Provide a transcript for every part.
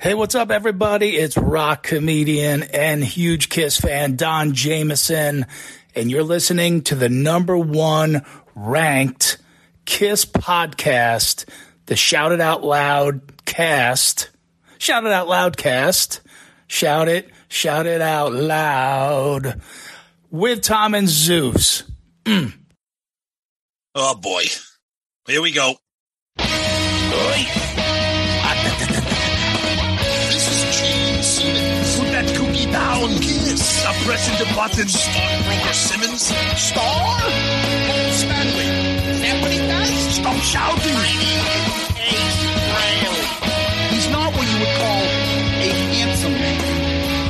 Hey, what's up, everybody? It's rock comedian and huge Kiss fan Don Jamieson, and you're listening to the number one ranked Kiss podcast, the Shout It Out Loud cast. Shout It Out Loud cast. Shout it, shout it out loud. With Tom and Zeus. Mm. Oh boy. Here we go. This Pressing the buttons. Stockbroker Simmons. Star? Stanley. Is that what he does? Stop shouting. Ace Frehley. He's not what you would call a handsome man.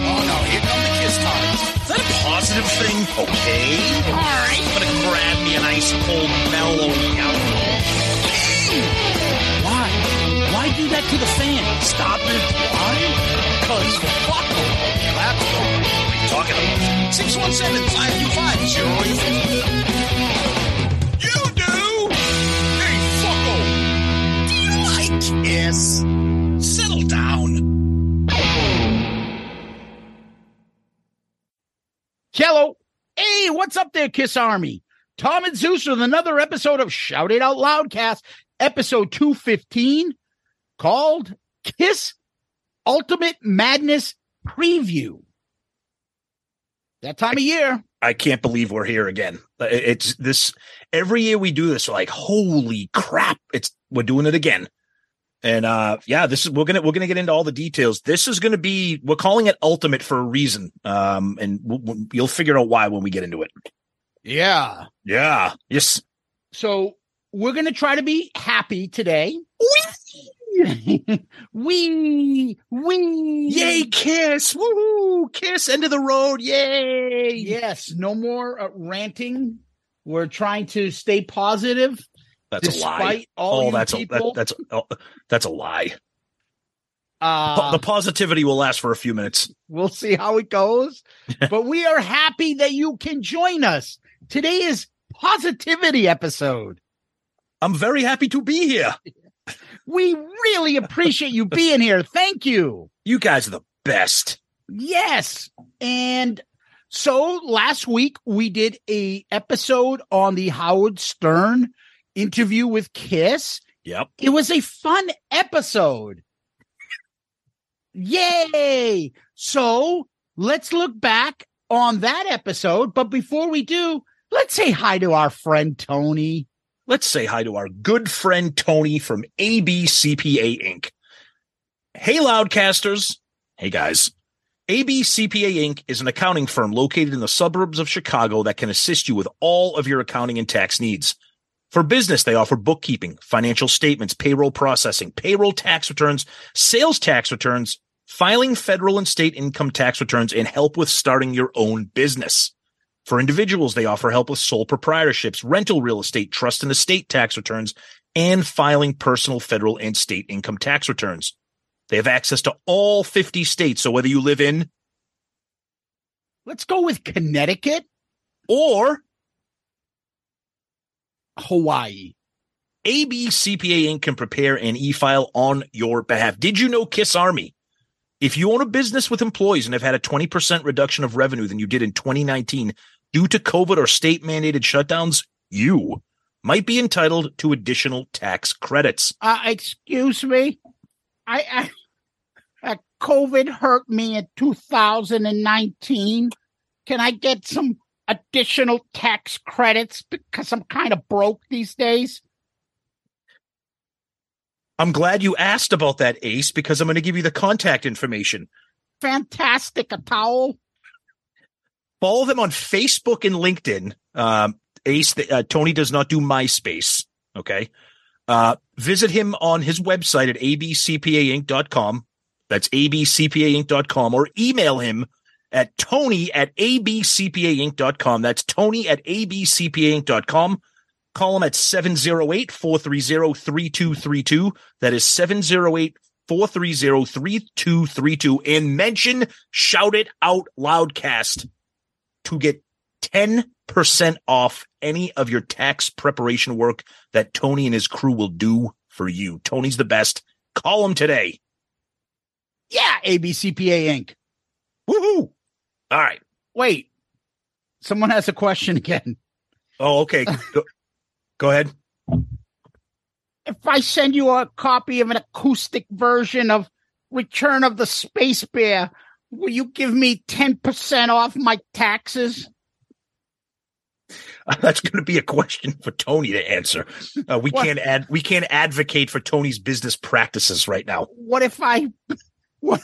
Oh no, here come the kiss times. Is that a positive thing? Okay. Alright. I'm gonna grab me an ice cold mellow yellow. Why? Why do that to the fan? Stop it. Why? Because fuck them. That's talking about. 617-525-0850. You do? Hey, fucko. Do you like Kiss? Settle down. Hello. Hey, what's up there, Kiss Army? Tom and Zeus with another episode of Shout It Out Loudcast, episode 215, called Kiss Ultimate Madness Preview. That time of year. I can't believe we're here again. It's this every year we do this. We're like, holy crap! It's we're doing it again. And uh yeah, this is we're gonna we're gonna get into all the details. This is gonna be we're calling it ultimate for a reason. Um, and we'll, we'll- you'll figure out why when we get into it. Yeah. Yeah. Yes. So we're going to try to be happy today. we, we, Yay, Kiss! Woohoo! Kiss! End of the road! Yay! Yes, no more uh, ranting. We're trying to stay positive. That's a lie. all oh, that's people. a that, that's oh, that's a lie. uh, the positivity will last for a few minutes. We'll see how it goes. but we are happy that you can join us. Today is positivity episode. I'm very happy to be here. We really appreciate you being here. Thank you. You guys are the best. Yes. And so last week we did a episode on the Howard Stern interview with Kiss. Yep. It was a fun episode. Yay! So let's look back on that episode. But before we do, let's say hi to our friend Tony. Let's say hi to our good friend Tony from ABCPA Inc. Hey, Loudcasters. Hey, guys. ABCPA Inc. is an accounting firm located in the suburbs of Chicago that can assist you with all of your accounting and tax needs. For business, they offer bookkeeping, financial statements, payroll processing, payroll tax returns, sales tax returns, filing federal and state income tax returns, and help with starting your own business. For individuals, they offer help with sole proprietorships, rental real estate, trust and estate tax returns, and filing personal federal and state income tax returns. They have access to all 50 states. So whether you live in Let's go with Connecticut, or Hawaii. ABCPA Inc. can prepare an e-file on your behalf. Did you know Kiss Army? If you own a business with employees and have had a 20% reduction of revenue than you did in 2019 due to COVID or state mandated shutdowns, you might be entitled to additional tax credits. Uh, excuse me. I, I, uh, COVID hurt me in 2019. Can I get some additional tax credits because I'm kind of broke these days? I'm glad you asked about that, Ace, because I'm going to give you the contact information. Fantastic, a towel. Follow them on Facebook and LinkedIn. Um, Ace, uh, Tony does not do MySpace. Okay. Uh, visit him on his website at abcpainc.com. That's abcpainc.com or email him at tony at abcpainc.com. That's tony at abcpainc.com. Call him at 708 430 3232. That is 708 430 3232. And mention Shout It Out Loudcast to get 10% off any of your tax preparation work that Tony and his crew will do for you. Tony's the best. Call him today. Yeah, ABCPA Inc. Woohoo! All right. Wait, someone has a question again. Oh, okay. Go, go ahead. If I send you a copy of an acoustic version of Return of the Space Bear, will you give me 10% off my taxes? That's going to be a question for Tony to answer. Uh, we What? can't add. We can't advocate for Tony's business practices right now. What if I what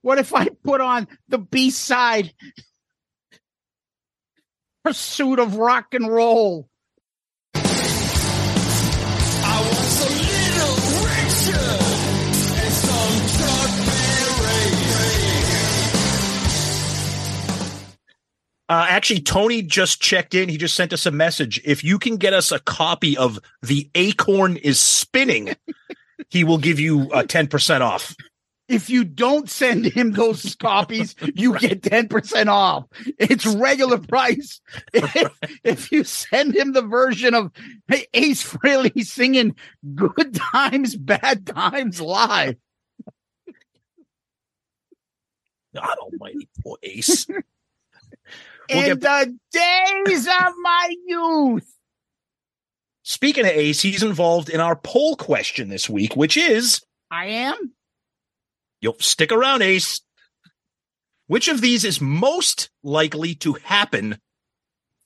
what if I put on the B side Pursuit of Rock and Roll? Uh, actually, Tony just checked in. He just sent us a message. If you can get us a copy of The Acorn is Spinning, he will give you uh, 10% off. If you don't send him those copies, you get 10% off. It's regular price. If, if you send him the version of Ace Frehley singing Good Times, Bad Times live, God almighty, poor Ace. We'll in the days of my youth. Speaking of Ace, he's involved in our poll question this week, which is I am. You'll stick around, Ace. Which of these is most likely to happen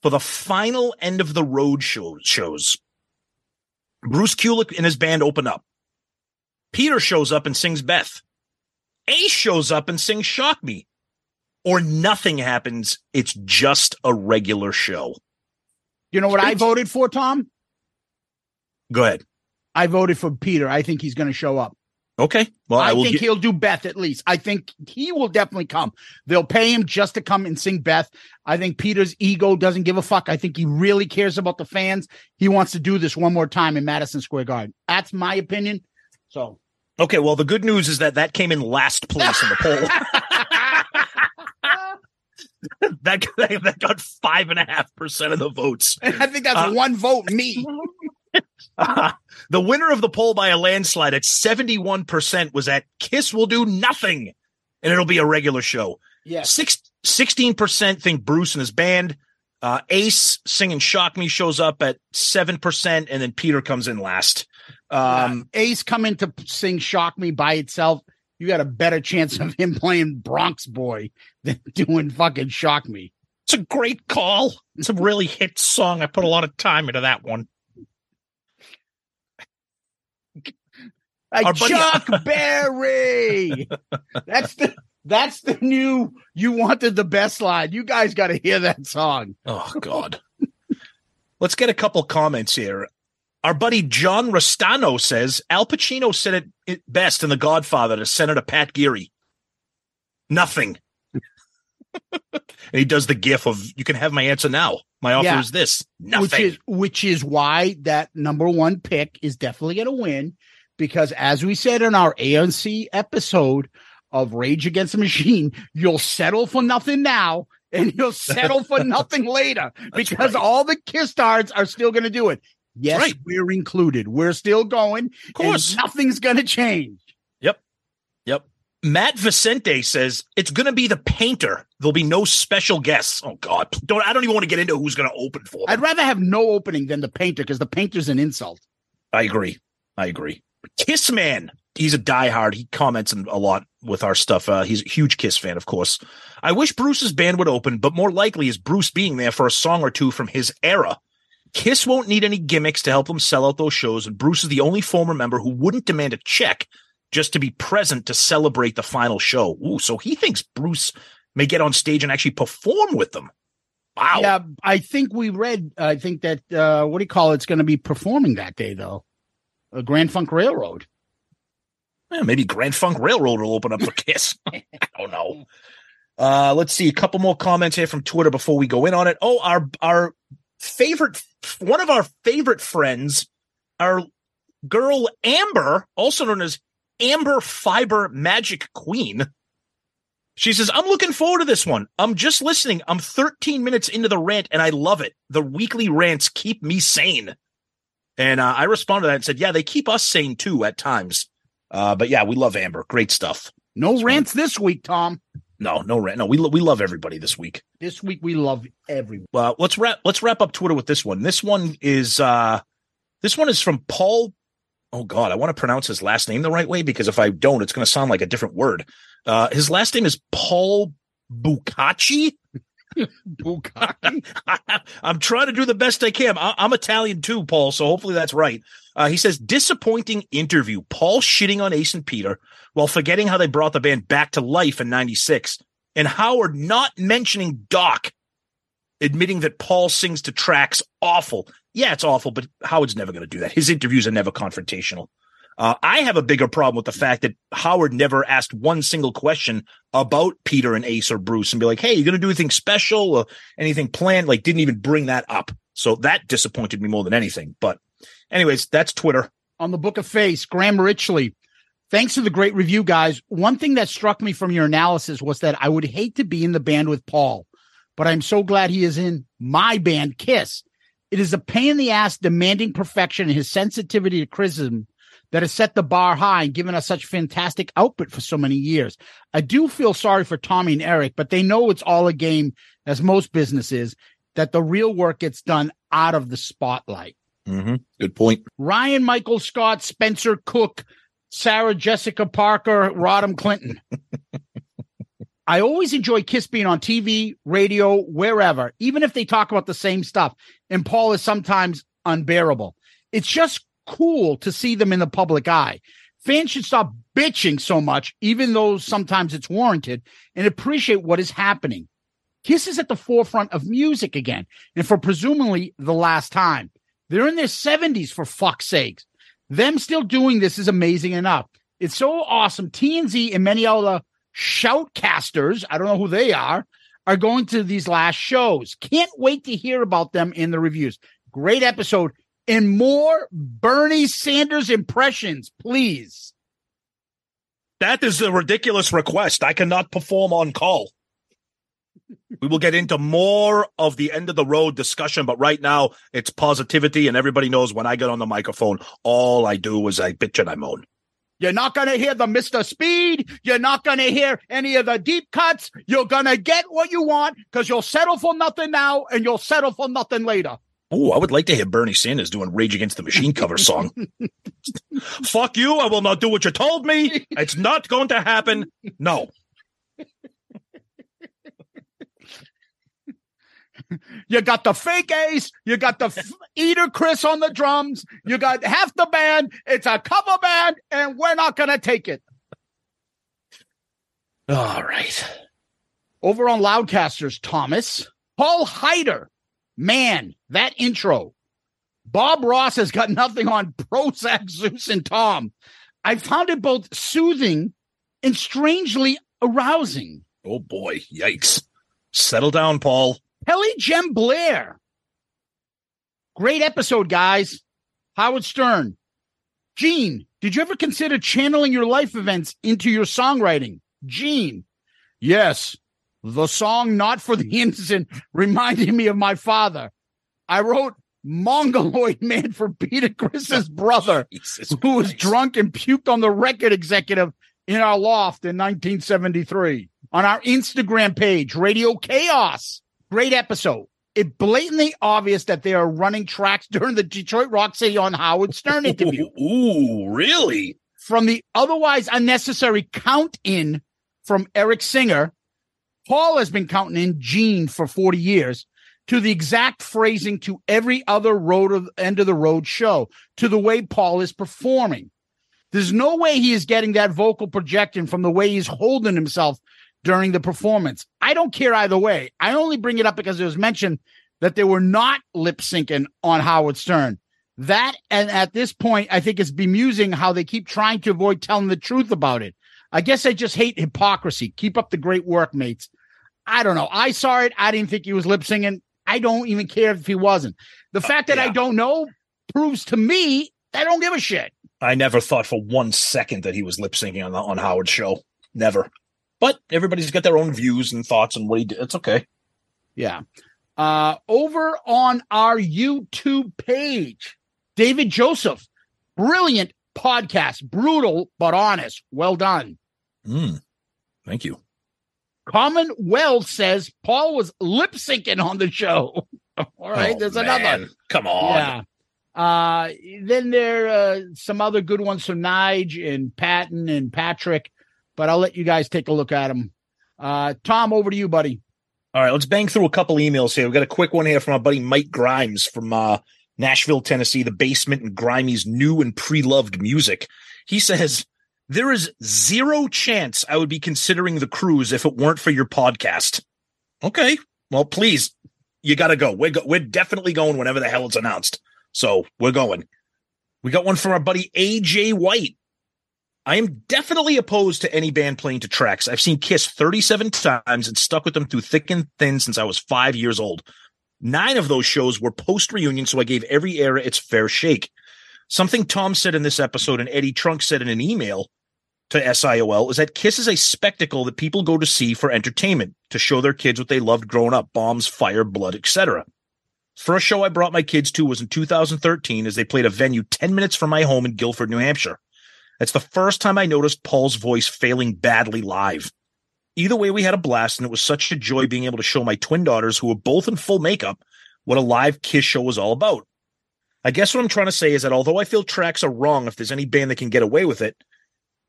for the final end of the road show, shows? Bruce Kulick and his band open up. Peter shows up and sings Beth. Ace shows up and sings Shock Me. Or nothing happens. It's just a regular show. You know what I voted for, Tom? Go ahead. I voted for Peter. I think he's going to show up. Okay. Well, I, I, will think get, he'll do Beth at least. I think he will definitely come. They'll pay him just to come and sing Beth. I think Peter's ego doesn't give a fuck. I think he really cares about the fans. He wants to do this one more time in Madison Square Garden. That's my opinion. So okay. Well, the good news is that that came in last place in the poll. that, that got five and a half percent of the votes. I think that's Uh, one vote, me. Uh, the winner of the poll by a landslide at 71% was at Kiss will do nothing and it'll be a regular show. Yeah. Six, 16% think Bruce and his band. Uh, Ace singing Shock Me shows up at 7%, and then Peter comes in last. Um, Ace coming to sing Shock Me by itself. You got a better chance of him playing Bronx Boy than doing fucking Shock Me. It's a great call. It's a really hit song. I put a lot of time into that one. Like Our buddy- Chuck Berry. that's the that's the new you wanted the best line. You guys got to hear that song. Oh God. Let's get a couple comments here. Our buddy John Rostano says Al Pacino said it- best in The Godfather to Senator Pat Geary. Nothing. and he does the gif of you can have my answer now. My offer Yeah. is this. Which Nothing. is which is why that number one pick is definitely going to win because as we said in our ANC episode of Rage Against the Machine, you'll settle for nothing now and you'll settle for nothing later because right. all the Kiss stars are still going to do it. Yes, right. we're included. We're still going. of course. and nothing's going to change. Yep. Yep. Matt Vicente says it's going to be the painter. There'll be no special guests. Oh God, don't I don't even want to get into who's going to open for them. I'd rather have no opening than the painter because the painter's an insult. I agree. I agree. Kiss Man he's a diehard. He comments a lot with our stuff. Uh, he's a huge Kiss fan, of course. I wish Bruce's band would open, but more likely is Bruce being there for a song or two from his era. Kiss won't need any gimmicks to help them sell out those shows, and Bruce is the only former member who wouldn't demand a check just to be present to celebrate the final show. Ooh, so he thinks Bruce may get on stage and actually perform with them. Wow. Yeah, I think we read. I think that uh, what do you call it? It's going to be performing that day though. A Grand Funk Railroad. Eh, maybe Grand Funk Railroad will open up for Kiss. I don't know. Uh, let's see a couple more comments here from Twitter before we go in on it. Oh, our our favorite, one of our favorite friends, our girl Amber, also known as Amber Fiber Magic Queen. She says, I'm looking forward to this one. I'm just listening. I'm 13 minutes into the rant and I love it. The weekly rants keep me sane. And uh, I responded to that and said, Yeah, they keep us sane too at times. Uh, but yeah, we love Amber. Great stuff. No rants this week, Tom. No, no rant. No, we lo- we love everybody this week. This week we love everyone. Well, let's wrap let's wrap up Twitter with this one. This one is uh this one is from Paul. Oh God, I want to pronounce his last name the right way because if I don't, it's going to sound like a different word. Uh, his last name is Paul Bucacci. I'm trying to do the best I can. I- I'm Italian too, Paul, so hopefully that's right. Uh, he says, disappointing interview. Paul shitting on Ace and Peter while forgetting how they brought the band back to life in 96. And Howard not mentioning Doc, admitting that Paul sings to tracks awful. Yeah, it's awful, but Howard's never going to do that. His interviews are never confrontational. Uh, I have a bigger problem with the fact that Howard never asked one single question about Peter and Ace or Bruce and be like, Hey, you going to do anything special or anything planned? Like didn't even bring that up. So that disappointed me more than anything. But anyways, that's Twitter. on the Book of Face, Graham Richley. Thanks for the great review, guys. One thing that struck me from your analysis was that I would hate to be in the band with Paul, but I'm so glad he is in my band, Kiss. It is a pain in the ass demanding perfection and his sensitivity to criticism that has set the bar high and given us such fantastic output for so many years. I do feel sorry for Tommy and Eric, but they know it's all a game, as most businesses, that the real work gets done out of the spotlight. Mm-hmm. Good point. Ryan Michael Scott, Spencer Cook, Sarah Jessica Parker, Rodham Clinton. I always enjoy Kiss being on TV, radio, wherever, even if they talk about the same stuff. And Paul is sometimes unbearable. It's just cool to see them in the public eye. Fans should stop bitching so much, even though sometimes it's warranted, and appreciate what is happening. Kiss is at the forefront of music again, and for presumably the last time. They're in their 70s for fuck's sakes. Them still doing this is amazing enough. It's so awesome. TNZ and many other shoutcasters, I don't know who they are, are going to these last shows. Can't wait to hear about them in the reviews. Great episode. And more Bernie Sanders impressions, please. That is a ridiculous request. I cannot perform on call. we will get into more of the end of the road discussion, but right now it's positivity, and everybody knows when I get on the microphone, all I do is I bitch and I moan. You're not going to hear the Mr. Speed. You're not going to hear any of the deep cuts. You're going to get what you want because you'll settle for nothing now and you'll settle for nothing later. Oh, I would like to hear Bernie Sanders doing Rage Against the Machine cover song. Fuck you. I will not do what you told me. It's not going to happen. No. You got the fake ace. You got the f- eater Criss on the drums. You got half the band. It's a cover band, and we're not going to take it. All right. Over on Loudcasters, Thomas, Paul Heider. Man, that intro. Bob Ross has got nothing on Prozac, Zeus, and Tom. I found it both soothing and strangely arousing. Oh boy. Yikes. Settle down, Paul. Kelly Jem Blair. Great episode, guys. Howard Stern. Gene, did you ever consider channeling your life events into your songwriting? Gene. Yes. The song Not for the mm. Innocent reminded me of my father. I wrote Mongoloid Man for Peter Criss's oh, brother, Jesus who was Christ. drunk and puked on the record executive in our loft in 1973. On our Instagram page, Radio Chaos. Great episode. It blatantly obvious that they are running tracks during the Detroit Rock City on Howard Stern interview. Ooh, ooh, really? From the otherwise unnecessary count in from Eric Singer, Paul has been counting in Gene for 40 years, to the exact phrasing to every other road of end of the road show, to the way Paul is performing. There's no way he is getting that vocal projection from the way he's holding himself during the performance. I don't care either way. I only bring it up because it was mentioned that they were not lip syncing on Howard Stern. That, and at this point, I think it's bemusing how they keep trying to avoid telling the truth about it. I guess I just hate hypocrisy. Keep up the great work, mates. I don't know. I saw it. I didn't think he was lip singing. I don't even care if he wasn't. The fact that I don't know proves to me I don't give a shit. I never thought for one second that he was lip syncing on the, on Howard's show. Never. But everybody's got their own views and thoughts on what he did. It's okay. Yeah. Uh, over on our YouTube page, David Joseph, brilliant podcast, brutal but honest. Well done. Mm. Thank you. Commonwealth says Paul was lip syncing on the show. All right, Oh, there's man. another. Come on. Yeah. Uh, then there are uh, some other good ones from Nige and Patton and Patrick, but I'll let you guys take a look at them. Uh, Tom, over to you, buddy. All right, let's bang through a couple emails here. We got a quick one here from our buddy Mike Grimes from uh, Nashville, Tennessee, the basement and Grimey's new and pre-loved music. He says, There is zero chance I would be considering the cruise if it weren't for your podcast. Okay. Well, please, you gotta go. We're go- we're definitely going whenever the hell it's announced. So we're going. We got one from our buddy AJ White. I am definitely opposed to any band playing to tracks. I've seen Kiss 37 times and stuck with them through thick and thin since I was five years old. Nine of those shows were post reunion, so I gave every era its fair shake. Something Tom said in this episode and Eddie Trunk said in an email to SIOL is that Kiss is a spectacle that people go to see for entertainment, to show their kids what they loved growing up bombs, fire, blood, etc. First show I brought my kids to was in 2013 as they played a venue 10 minutes from my home in Gilford, New Hampshire. That's the first time I noticed Paul's voice failing badly live. Either way, we had a blast, and it was such a joy being able to show my twin daughters, who were both in full makeup, what a live Kiss show was all about. I guess what I'm trying to say is that although I feel tracks are wrong if there's any band that can get away with it,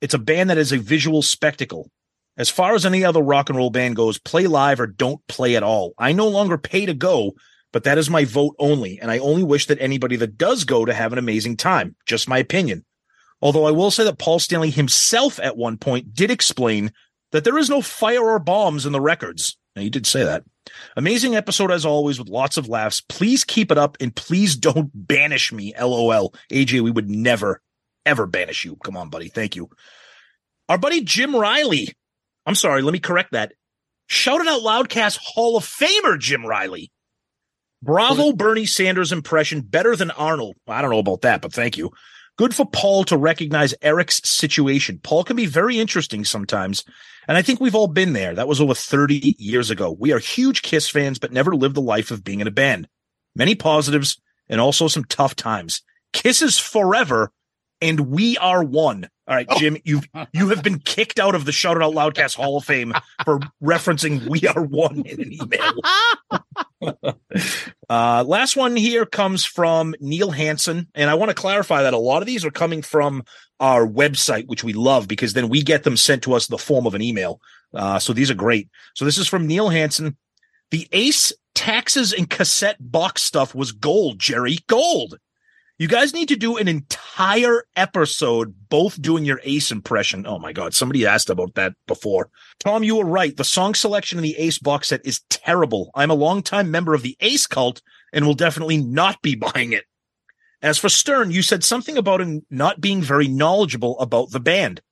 it's a band that is a visual spectacle. As far as any other rock and roll band goes, play live or don't play at all. I no longer pay to go, but that is my vote only, and I only wish that anybody that does go to have an amazing time. Just my opinion. Although I will say that Paul Stanley himself at one point did explain that there is no fire or bombs in the records. Now, he did say that. Amazing episode as always with lots of laughs. Please keep it up and please don't banish me. LOL. AJ, we would never, ever banish you. Come on, buddy. Thank you. Our buddy Jim Riley. I'm sorry, let me correct that. Shout It Out Loudcast Hall of Famer Jim Riley. Bravo Bernie Sanders impression better than Arnold. I don't know about that, but thank you. Good for Paul to recognize Eric's situation. Paul can be very interesting sometimes. And I think we've all been there. That was over 30 years ago. We are huge Kiss fans, but never lived the life of being in a band. Many positives and also some tough times. Kisses forever and we are one. All right, Jim, you've you have been kicked out of the Shout It Out Loudcast Hall of Fame for referencing "We Are One" in an email. uh, last one here comes from Neil Hansen, and I want to clarify that a lot of these are coming from our website, which we love because then we get them sent to us in the form of an email. Uh, so these are great. So this is from Neil Hansen. The Ace taxes and cassette box stuff was gold, Jerry. Gold. You guys need to do an entire episode, both doing your Ace impression. Oh my God. Somebody asked about that before. Tom, you were right. The song selection in the Ace box set is terrible. I'm a longtime member of the Ace cult and will definitely not be buying it. As for Stern, you said something about him not being very knowledgeable about the band.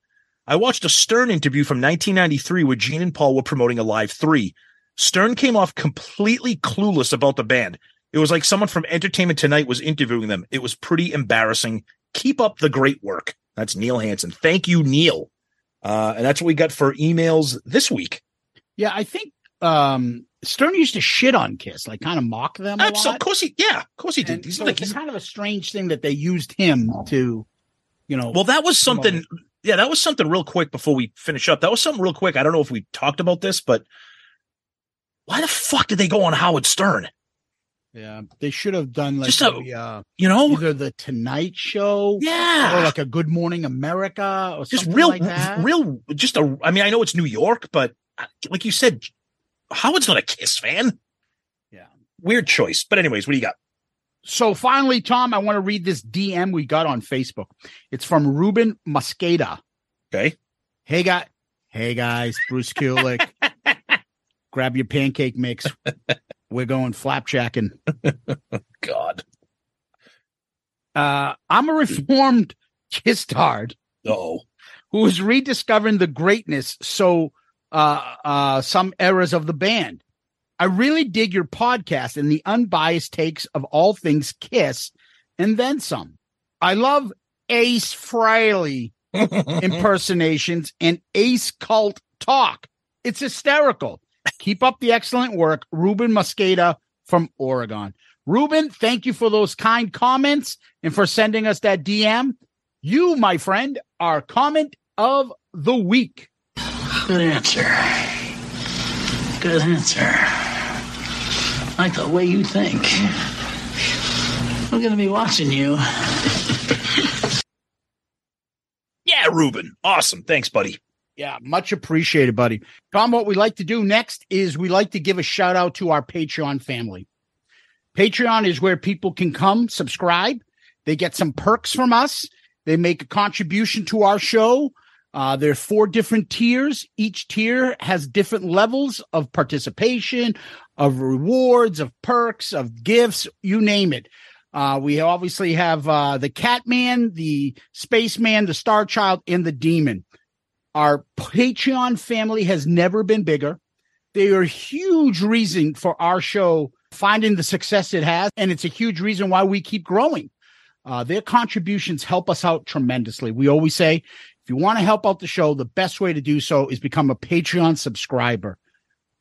I watched a Stern interview from 1993 where Gene and Paul were promoting Alive 3. Stern came off completely clueless about the band. It was like someone from Entertainment Tonight was interviewing them. It was pretty embarrassing. Keep up the great work. That's Neil Hansen. Thank you, Neil. Uh, and that's what we got for emails this week. Yeah, I think um, Stern used to shit on Kiss, like kind of mock them a Abs- lot. Of course he, yeah, of course he did. And He's so like, it's he's, kind of a strange thing that they used him to, you know. well, that was something. Yeah, that was something real quick before we finish up. That was something real quick. I don't know if we talked about this, but why the fuck did they go on Howard Stern? Yeah, they should have done like Just a- maybe, uh, You know, either the Tonight Show, yeah, or like a Good Morning America, or just something real, like that. real. Real just a. I mean, I know it's New York, but like you said, Howard's not a Kiss fan. Yeah. Weird choice, but anyways, what do you got? So finally, Tom, I want to read this DM we got on Facebook. It's from Ruben Mosqueda. Okay, Hey guy, hey guys, Bruce Kulick. Grab your pancake mix. We're going flapjacking. God, Uh, I'm a reformed kiss tard oh, who is rediscovering the greatness. So, uh, uh, some eras of the band. I really dig your podcast and the unbiased takes of all things Kiss, and then some. I love Ace Frehley impersonations and Ace cult talk. It's hysterical. Keep up the excellent work, Ruben Mosqueda from Oregon. Ruben, thank you for those kind comments and for sending us that DM. You, my friend, are comment of the week. Good answer. Good answer. I like the way you think. I'm gonna be watching you. yeah, Ruben, awesome, thanks, buddy. Yeah, much appreciated, buddy. Tom, what we like to do next is we like to give a shout out to our Patreon family. Patreon is where people can come subscribe. They get some perks from us. They make a contribution to our show. Uh, there are four different tiers. Each tier has different levels of participation, of rewards, of perks, of gifts, you name it. Uh, we obviously have uh, the Catman, the Spaceman, the Star Child, and the Demon. Our Patreon family has never been bigger. They are a huge reason for our show finding the success it has, and it's a huge reason why we keep growing. Uh, their contributions help us out tremendously. We always say, if you want to help out the show, the best way to do so is become a Patreon subscriber.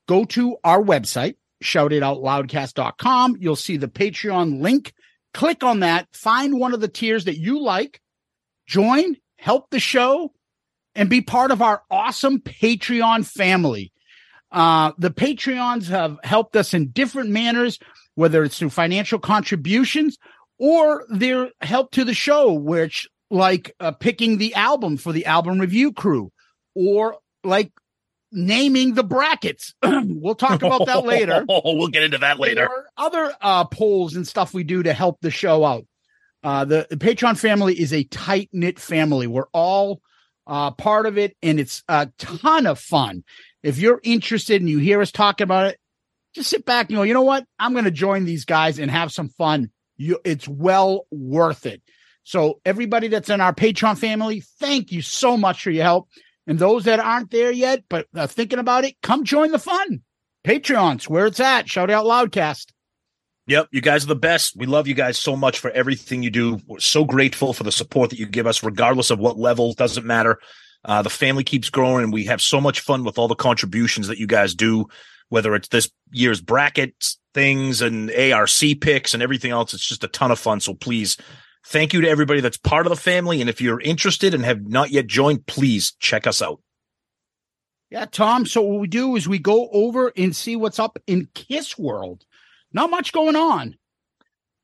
Go to our website, shoutitoutloudcast.com. You'll see the Patreon link. Click on that, find one of the tiers that you like, join, help the show, and be part of our awesome Patreon family. Uh, the Patreons have helped us in different manners, whether it's through financial contributions or their help to the show, which like uh, picking the album for the album review crew or like naming the brackets. we'll talk about that later. we'll get into that later. Other uh, polls and stuff we do to help the show out. Uh, the, the Patreon family is a tight knit family. We're all uh, part of it, and it's a ton of fun. If you're interested and you hear us talking about it, just sit back and go, you know what? I'm going to join these guys and have some fun. You, it's well worth it. So, everybody that's in our Patreon family, thank you so much for your help. And those that aren't there yet, but are thinking about it, come join the fun. Patreon's where it's at. Shout out Loudcast. Yep, you guys are the best. We love you guys so much for everything you do. We're so grateful for the support that you give us, regardless of what level. Doesn't matter. Uh, the family keeps growing, and we have so much fun with all the contributions that you guys do. Whether it's this year's brackets things and ARC picks and everything else, it's just a ton of fun. So please, thank you to everybody that's part of the family. And if you're interested and have not yet joined, please check us out. Yeah, Tom. So what we do is we go over and see what's up in Kiss World. Not much going on.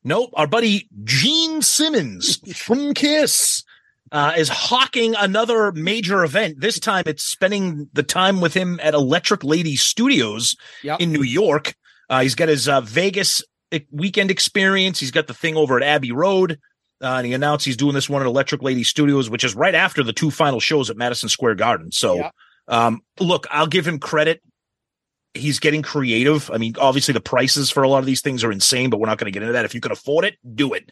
Nope. Our buddy Gene Simmons from Kiss uh, is hawking another major event. This time it's spending the time with him at Electric Lady Studios Yep. in New York. Uh, he's got his uh, Vegas weekend experience. He's got the thing over at Abbey Road. Uh, and he announced he's doing this one at Electric Lady Studios, which is right after the two final shows at Madison Square Garden. So, um, look, I'll give him credit. He's getting creative. I mean, obviously the prices for a lot of these things are insane, but we're not going to get into that. If you can afford it, do it.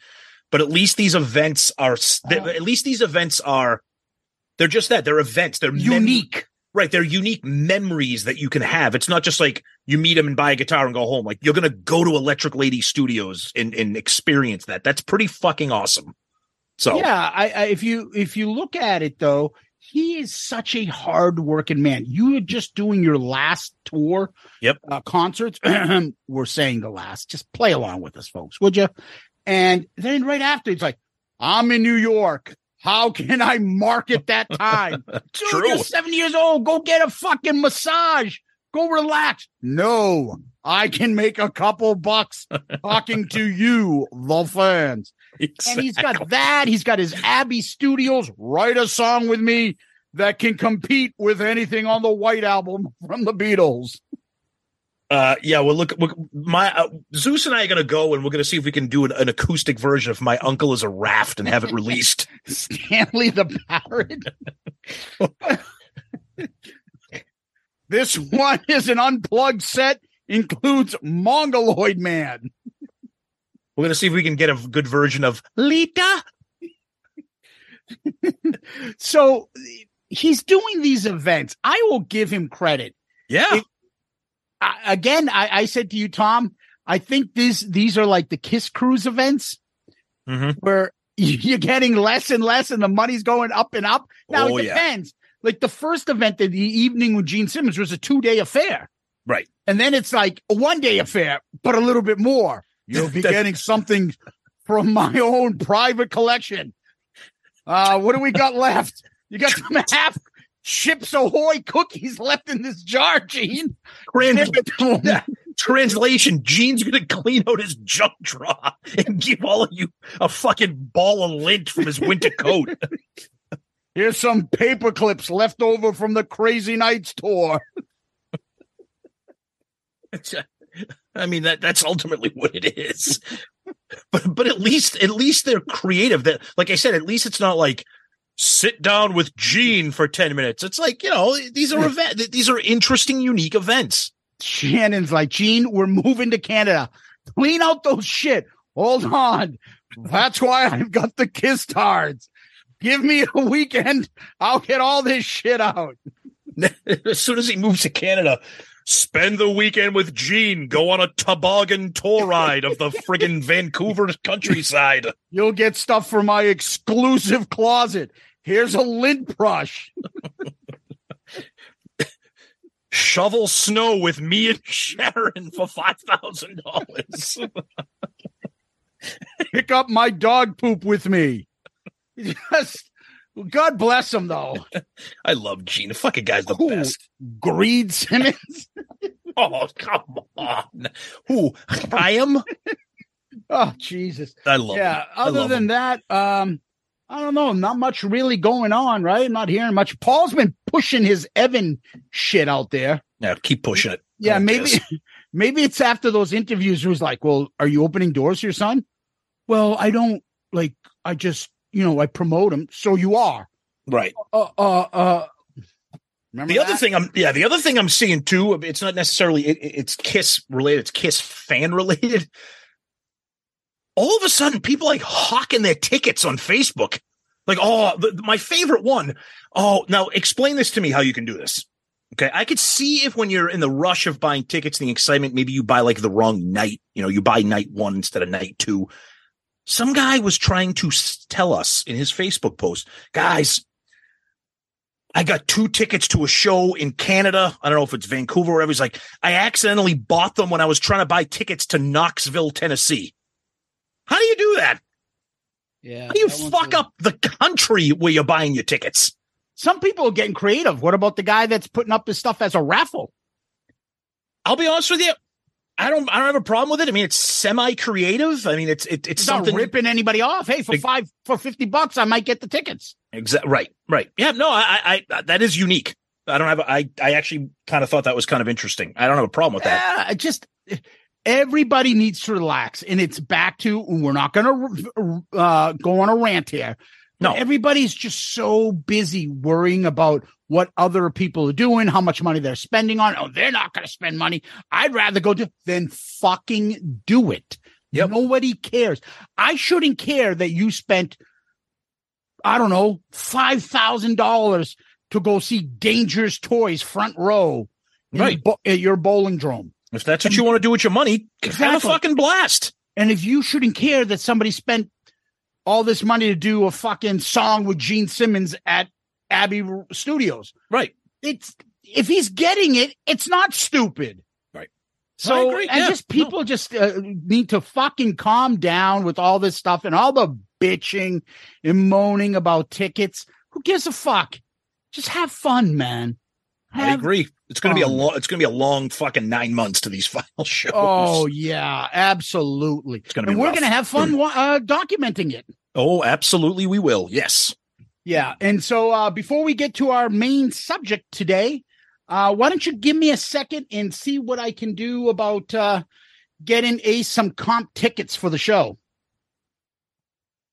But at least these events are, at least these events are, they're just that. They're events. They're mem- Unique. right. They're unique memories that you can have. It's not just like you meet them and buy a guitar and go home. Like you're going to go to Electric Lady Studios and, and experience that. That's pretty fucking awesome. So Yeah, I, I if you if you look at it though, he is such a hard working man. You were just doing your last tour, Yep. uh, concerts. We're saying the last. Just play along with us, folks, would you? And then right after, he's like, I'm in New York. How can I market that time? Dude, True. you're seven years old. Go get a fucking massage. Go relax. No, I can make a couple bucks talking to you, the fans. And he's got that. He's got his Abbey Studios. Write a song with me that can compete with anything on the White Album from the Beatles. Uh, yeah, well, look, look my uh, Zeus and I are gonna go, and we're gonna see if we can do an, an acoustic version of "My Uncle Is a Raft" and have it released. Stanley the Parrot. this one is an unplugged set, includes Mongoloid Man. We're gonna see if we can get a good version of Lita. So he's doing these events. I will give him credit. Yeah, It- I, again, I, I said to you, Tom, I think these these are like the Kiss Cruise events Mhm. where you're getting less and less and the money's going up and up. Now Oh, it yeah. depends. Like the first event, the evening with Gene Simmons was a two day affair. right. And then it's like a one day affair, but a little bit more. You'll be getting something from my own private collection. Uh, what do we got left? You got some half Chips Ahoy cookies left in this jar, Gene. Trans- Give it to him. Yeah. Translation: Gene's gonna clean out his junk drawer and give all of you a fucking ball of lint from his winter coat. Here's some paper clips left over from the Crazy Nights tour. I mean that that's ultimately what it is. But but at least at least they're creative. That like I said, at least it's not like sit down with Gene for 10 minutes. It's like, you know, these are event these are interesting, unique events. Shannon's like, Gene, we're moving to Canada. Clean out those shit. Hold on. That's why I've got the kiss cards. Give me a weekend. I'll get all this shit out. as soon as he moves to Canada, spend the weekend with Gene, go on a toboggan tour ride of the friggin' Vancouver countryside. You'll get stuff for my exclusive closet. Here's a lint brush. Shovel snow with me and Sharon for five thousand dollars. Pick up my dog poop with me. Just, God bless him, though. I love Gene. The fucking guy's the Who? best. Greed Simmons. Oh, come on. Who? I am? Oh, Jesus. I love yeah. him. Other love than him. that, um, I don't know. Not much really going on, right? I'm not hearing much. Paul's been pushing his Evan shit out there. Yeah, keep pushing it. Yeah, maybe maybe it's after those interviews who's like, Well, are you opening doors to your son? Well, I don't like I just you know, I promote him. So you are. Right. Uh uh uh remember The other that? thing I'm yeah, the other thing I'm seeing too, it's not necessarily it- it's Kiss related, it's Kiss fan related. All of a sudden, people like hawking their tickets on Facebook. Like, oh, the, my favorite one. Oh, now explain this to me how you can do this. Okay. I could see if when you're in the rush of buying tickets and the excitement, maybe you buy like the wrong night, you know, you buy night one instead of night two. Some guy was trying to tell us in his Facebook post, guys, I got two tickets to a show in Canada. I don't know if it's Vancouver or whatever. He's like, I accidentally bought them when I was trying to buy tickets to Knoxville, Tennessee. How do you do that? Yeah. How do you fuck up the country where you're buying your tickets? Some people are getting creative. What about the guy that's putting up his stuff as a raffle? I'll be honest with you. I don't. I don't have a problem with it. I mean, it's semi-creative. I mean, it's it, it's It's not something. ripping anybody off. Hey, for five for fifty bucks, I might get the tickets. Exa- right, right. Yeah, no, I, I, I, that is unique. I don't have. a- I, I actually kind of thought that was kind of interesting. I don't have a problem with that. Yeah, I just everybody needs to relax, and it's back to we're not going to uh, go on a rant here. No. Everybody's just so busy worrying about what other people are doing, how much money they're spending on. Oh, they're not going to spend money. I'd rather go do then fucking do it. Yep. Nobody cares. I shouldn't care that you spent, I don't know, five thousand dollars to go see Dangerous Toys front row, Right. bo- at your bowling drome. If that's what you want to do with your money, have a fucking blast. And if you shouldn't care that somebody spent all this money to do a fucking song with Gene Simmons at Abbey Studios, Right. it's if he's getting it, it's not stupid. Right. So I and Yeah. just people just uh, need to fucking calm down with all this stuff and all the bitching and moaning about tickets. Who gives a fuck? Just have fun, man. I agree. It's gonna be a Um, long. It's gonna be a long fucking nine months to these final shows. Oh yeah, absolutely. It's gonna be and we're gonna have fun uh, documenting it. Oh, absolutely, we will. Yes. Yeah. And so uh, before we get to our main subject today, uh, why don't you give me a second and see what I can do about uh, getting Ace some comp tickets for the show?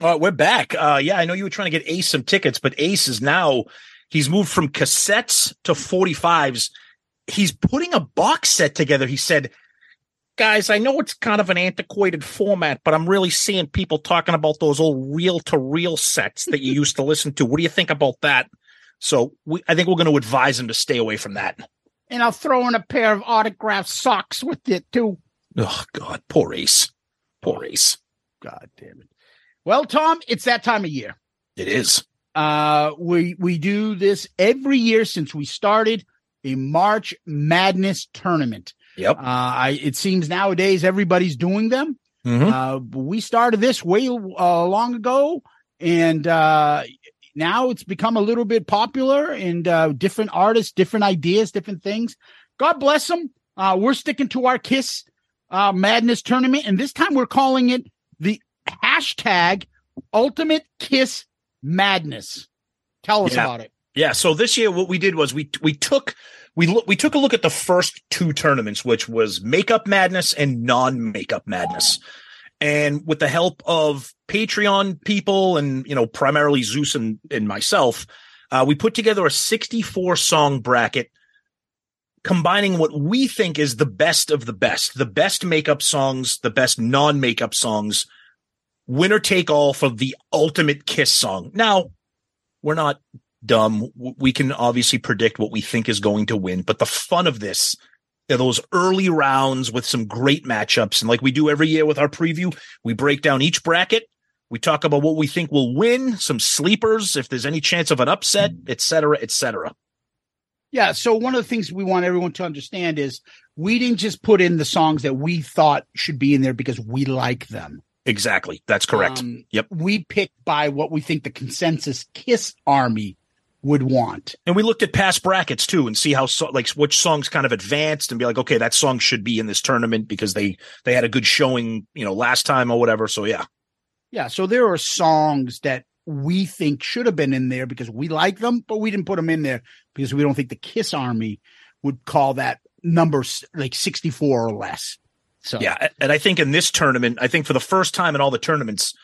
All right, we're back. Uh, yeah, I know you were trying to get Ace some tickets, but Ace is now he's moved from cassettes to 45s. He's putting a box set together. He said, Guys, I know it's kind of an antiquated format, but I'm really seeing people talking about those old reel to reel sets that you used to listen to. What do you think about that? So we, I think we're going to advise him to stay away from that. And I'll throw in a pair of autographed socks with it too. Oh, God, poor Ace. Poor Ace. God damn it. Well, Tom, it's that time of year. It is. Uh, we we do this every year since we started a March Madness tournament. Yep. Uh, I it seems nowadays everybody's doing them. Mhm. Uh, we started this way uh, long ago, and uh, now it's become a little bit popular. And uh, different artists, different ideas, different things. God bless them. Uh, we're sticking to our Kiss uh, Madness tournament, and this time we're calling it the hashtag Ultimate Kiss Madness. Tell us Yeah. about it. Yeah. So this year, what we did was we we took we look we took a look at the first two tournaments, which was Makeup Madness and Non Makeup Madness, and with the help of Patreon people and you know primarily Zeus and and myself, uh, we put together a 64 song bracket. Combining what we think is the best of the best, the best makeup songs, the best non makeup songs, winner take all for the ultimate kiss song. Now, we're not dumb. We can obviously predict what we think is going to win, but the fun of this are those early rounds with some great matchups. And like we do every year with our preview, we break down each bracket. We talk about what we think will win, some sleepers, if there's any chance of an upset, et cetera, et cetera. Yeah. So one of the things we want everyone to understand is we didn't just put in the songs that we thought should be in there because we like them. Exactly. That's correct. Um, yep. We picked by what we think the consensus Kiss Army would want. And we looked at past brackets too and see how so, like which songs kind of advanced and be like, okay, that song should be in this tournament because they they had a good showing, you know, last time or whatever. So yeah. Yeah, so there are songs that we think should have been in there because we like them, but we didn't put them in there because we don't think the Kiss Army would call that number like 64 or less. So Yeah, and I think in this tournament, I think for the first time in all the tournaments,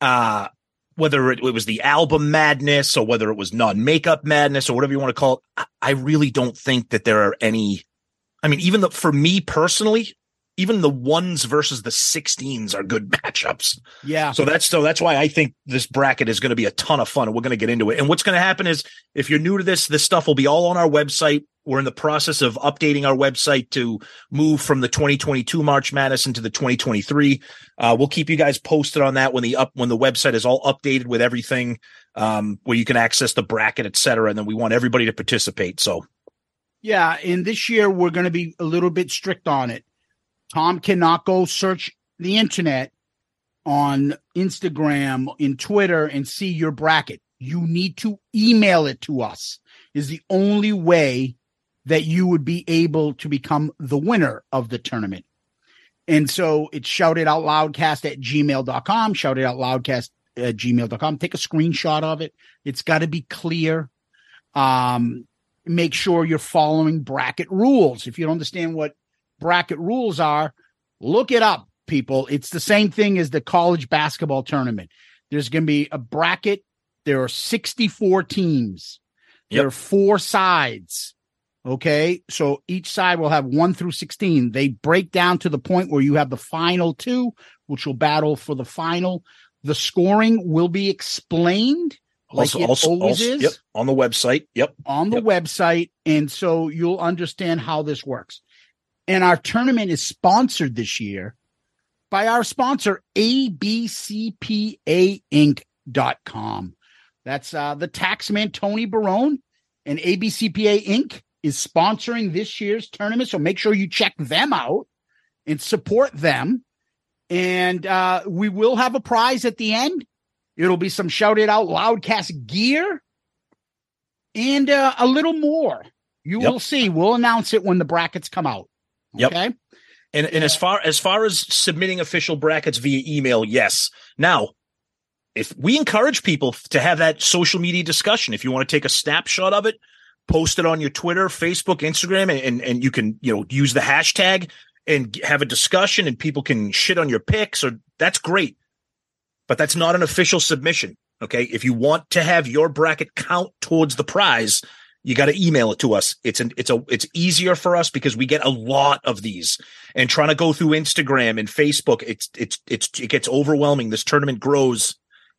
uh whether it, it was the album madness or whether it was non-makeup madness or whatever you want to call it, I, really don't think that there are any. I mean, even the, for me personally, even the ones versus the 16s are good matchups. yeah, So that's so that's why I think this bracket is going to be a ton of fun, and we're going to get into it. And what's going to happen is, if you're new to this, this stuff will be all on our website. We're in the process of updating our website to move from the 2022 March Madness into the 2023. Uh, we'll keep you guys posted on that when the up when the website is all updated with everything, um, where you can access the bracket, et cetera. And then we want everybody to participate. So yeah, and this year we're going to be a little bit strict on it. Tom cannot go search the internet on Instagram, in Twitter, and see your bracket. You need to email it to us. Is the only way that you would be able to become the winner of the tournament. And so it's Shout It Out Loudcast at gmail.com, Shout It Out Loudcast at gmail.com. Take a screenshot of it. It's got to be clear. Um, make sure you're following bracket rules. If you don't understand what bracket rules are, look it up, people. It's the same thing as the college basketball tournament. There's going to be a bracket. There are 64 teams. There are four sides. Okay. So each side will have one through 16. They break down to the point where you have the final two, which will battle for the final. The scoring will be explained like also, it also, always also- is yep, on the website. Yep. on the Yep. website. And so you'll understand how this works. And our tournament is sponsored this year by our sponsor, abcpainc.com. That's uh, the taxman, Tony Barone, and ABCPA Inc. is sponsoring this year's tournament. So make sure you check them out and support them. And uh, we will have a prize at the end. It'll be some Shout It Out Loudcast gear and uh, a little more. You Yep. will see. We'll announce it when the brackets come out. Yep. Okay. And and as far as far as submitting official brackets via email, yes. Now, if we encourage people to have that social media discussion, if you want to take a snapshot of it, post it on your Twitter, Facebook, Instagram, and and, and you can you know use the hashtag and have a discussion, and people can shit on your picks, or that's great. But that's not an official submission. Okay, if you want to have your bracket count towards the prize, you got to email it to us. It's an it's a it's easier for us because we get a lot of these. And trying to go through Instagram and Facebook, it's it's it's it gets overwhelming. This tournament grows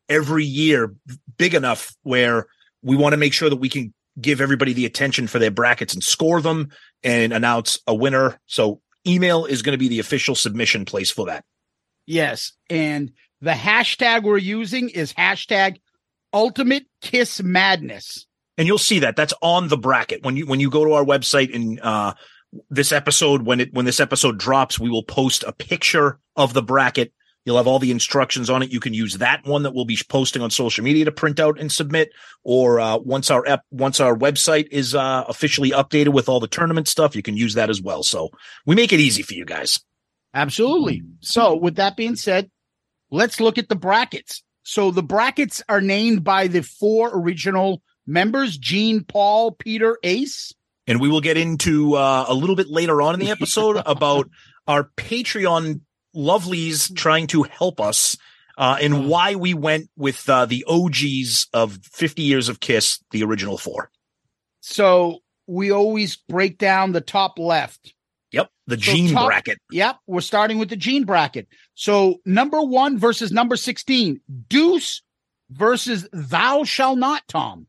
every year big enough where we want to make sure that we can give everybody the attention for their brackets and score them and announce a winner. So email is going to be the official submission place for that. Yes. And the hashtag we're using is hashtag ultimate kiss madness. And you'll see that. That's on the bracket. When you when you go to our website and uh this episode when it when this episode drops we will post a picture of the bracket. You'll have all the instructions on it. You can use that one that we'll be posting on social media to print out and submit. Or uh once our ep- once our website is uh officially updated with all the tournament stuff you can use that as well. So we make it easy for you guys. Absolutely. So, with that being said, let's look at the brackets. So, the brackets are named by the four original members Gene, Paul, Peter, Ace. and we will get into uh, a little bit later on in the episode about our Patreon lovelies trying to help us uh, and why we went with uh, the OGs of 50 years of Kiss, the original four. So, we always break down the top left. Yep, the So Gene top- bracket. Yep, we're starting with the Gene bracket. So, number one versus number 16, Deuce versus Thou Shalt Not, Tom.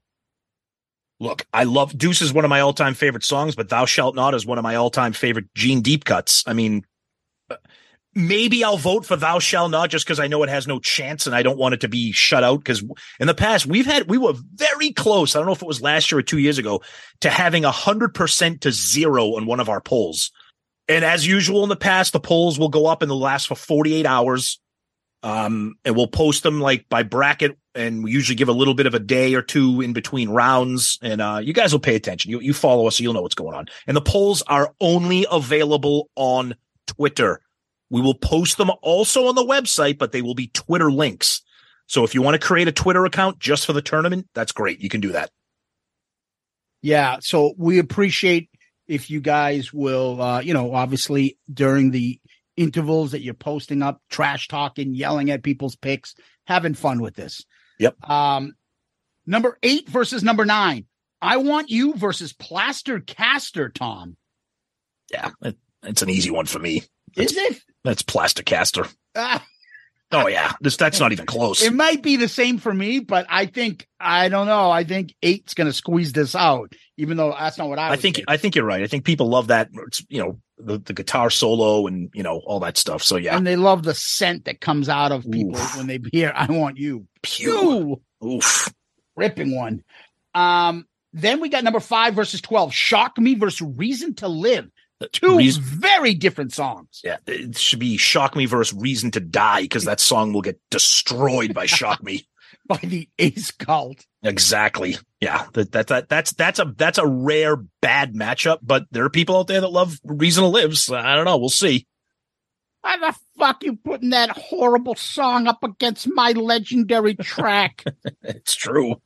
Look, I love Deuce is one of my all-time favorite songs, but Thou Shalt Not is one of my all-time favorite Gene deep cuts. I mean, uh, maybe I'll vote for Thou Shalt Not just because I know it has no chance and I don't want it to be shut out. Because in the past we've had we were very close. I don't know if it was last year or two years ago to having a hundred percent to zero on one of our polls. And as usual in the past, the polls will go up and they'll last for 48 hours. Um, and we'll post them like by bracket, and we usually give a little bit of a day or two in between rounds. And uh, you guys will pay attention. You you follow us, so you'll know what's going on. And the polls are only available on Twitter. We will post them also on the website, but they will be Twitter links. So if you want to create a Twitter account just for the tournament, that's great. You can do that. Yeah. So we appreciate if you guys will, uh, you know, obviously during the intervals that you're posting up, trash talking, yelling at people's picks, having fun with this. Yep. Um, number eight versus number nine. I want you versus Plaster Caster, Tom. Yeah, it, it's an easy one for me. Is it? That's Plaster Caster. Ah, Oh yeah, this that's not even close. it might be the same for me, but I think I don't know. I think eight's going to squeeze this out, even though that's not what I. I think pick. I think you're right. I think people love that. You know, the, the guitar solo and you know all that stuff. So yeah, and they love the scent that comes out of people Oof. when they hear "I want you." Pew. Oof. ripping one. Um, then we got number five versus twelve. Shock me versus Reason to Live. Two Reason- very different songs. Yeah, it should be "Shock Me" versus "Reason to Die" because that song will get destroyed by "Shock Me." By the Ace Cult. Exactly. Yeah, that, that that that's that's a that's a rare bad matchup. But there are people out there that love "Reason to Live." So I don't know. We'll see. Why the fuck you putting that horrible song up against my legendary track? It's true.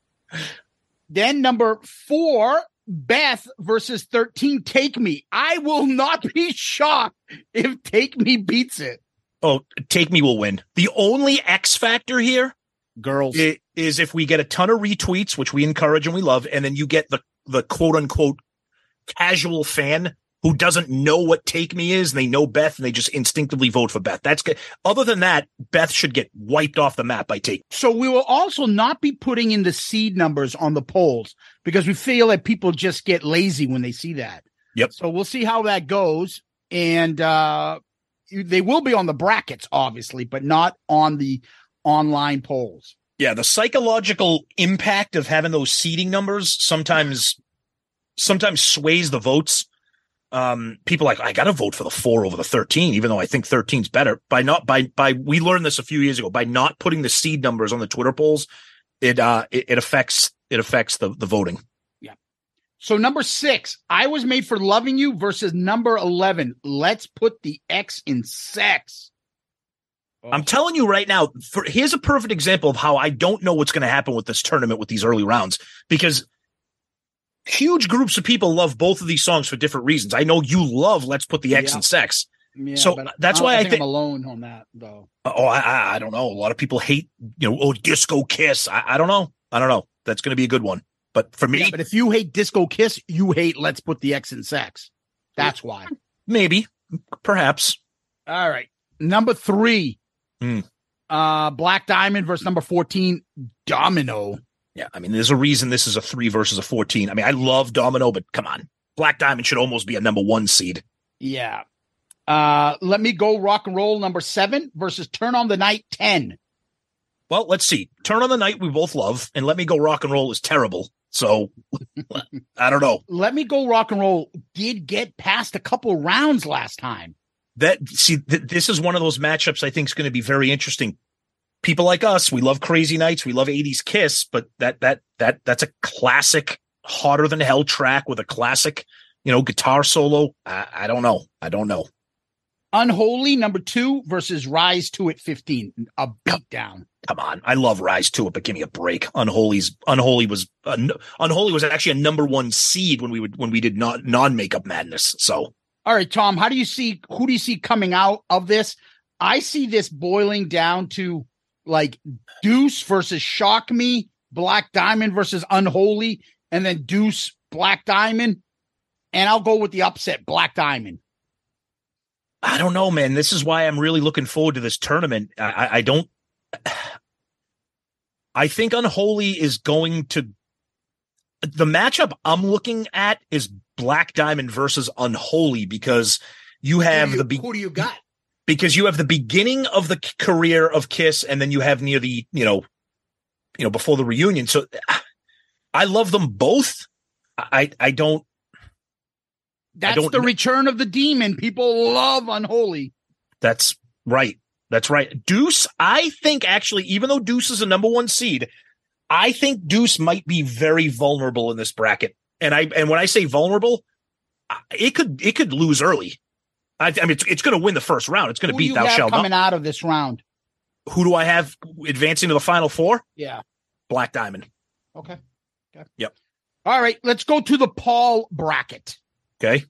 then number four, Beth versus 13, Take Me. I will not be shocked if Take Me beats it. Oh, "Take Me" will win. The only X factor here Girls. i- is if we get a ton of retweets, which we encourage and we love, and then you get the the quote unquote casual fan who doesn't know what take me is, and they know Beth, and they just instinctively vote for Beth. That's good. Other than that, Beth should get wiped off the map by take. So we will also not be putting in the seed numbers on the polls because we feel that people just get lazy when they see that. Yep. So we'll see how that goes. And uh they will be on the brackets, obviously, but not on the online polls. Yeah, the psychological impact of having those seating numbers sometimes sometimes sways the votes. Um, people like I got to vote for the four over the thirteen, even though I think 13's better. By not by by we learned this a few years ago. By not putting the seed numbers on the Twitter polls, it uh it, it affects it affects the the voting. Yeah. So number six, I was made for loving you versus number eleven. Let's put the X in sex. I'm telling you right now, for here's a perfect example of how I don't know what's going to happen with this tournament with these early rounds because huge groups of people love both of these songs for different reasons. I know you love Let's Put the X Yeah. in Sex. Yeah, So, that's I why I think think- I'm alone on that though. Uh, oh, I, I I don't know. A lot of people hate, you know, oh, disco kiss. I, I don't know. I don't know. That's going to be a good one. But for me, Yeah, but if you hate Disco Kiss, you hate Let's Put the X in Sex. That's why. maybe, perhaps. All right. Number three. Hmm. Uh Black Diamond versus number 14, Domino. Yeah, I mean, there's a reason this is a three versus a 14. I mean, I love Domino, but come on. Black Diamond should almost be a number one seed. Yeah. Uh let me go rock and roll number seven versus Turn on the Night 10. Well, let's see. Turn on the Night we both love, and Let Me Go Rock and Roll is terrible. So I don't know. Let me go rock and roll did get past a couple rounds last time. That see, th- this is one of those matchups I think is going to be very interesting. People like us, we love Crazy Nights, we love 80s Kiss, but that that that that's a classic hotter than hell track with a classic, you know, guitar solo. I, I don't know. I don't know. Unholy number two versus Rise to It 15. A beatdown. Come on, I love Rise to it, but give me a break. Unholy's Unholy was uh, Unholy was actually a number one seed when we would when we did not non makeup madness. So All right, Tom, how do you see who do you see coming out of this? I see this boiling down to like Deuce versus Shock Me, Black Diamond versus Unholy, and then Deuce, Black Diamond. And I'll go with the upset, Black Diamond. I don't know, man. This is why I'm really looking forward to this tournament. I, I, don't. I think Unholy is going to. The matchup I'm looking at is Black Diamond versus Unholy because you have the be- who do you got? because you have the beginning of the career of Kiss, and then you have near the you know, you know before the reunion. So I love them both. I I don't. That's don't the return of the demon. People love Unholy. That's right. That's right. Deuce, I think actually, even though Deuce is a number one seed, I think Deuce might be very vulnerable in this bracket. And I and when I say vulnerable, it could it could lose early. I, I mean, it's, it's going to win the first round. It's going to beat Thou Shalt coming Not. out of this round? Who do I have advancing to the final four? Yeah. Black Diamond. Okay. okay. Yep. All right. Let's go to the Paul bracket. Okay.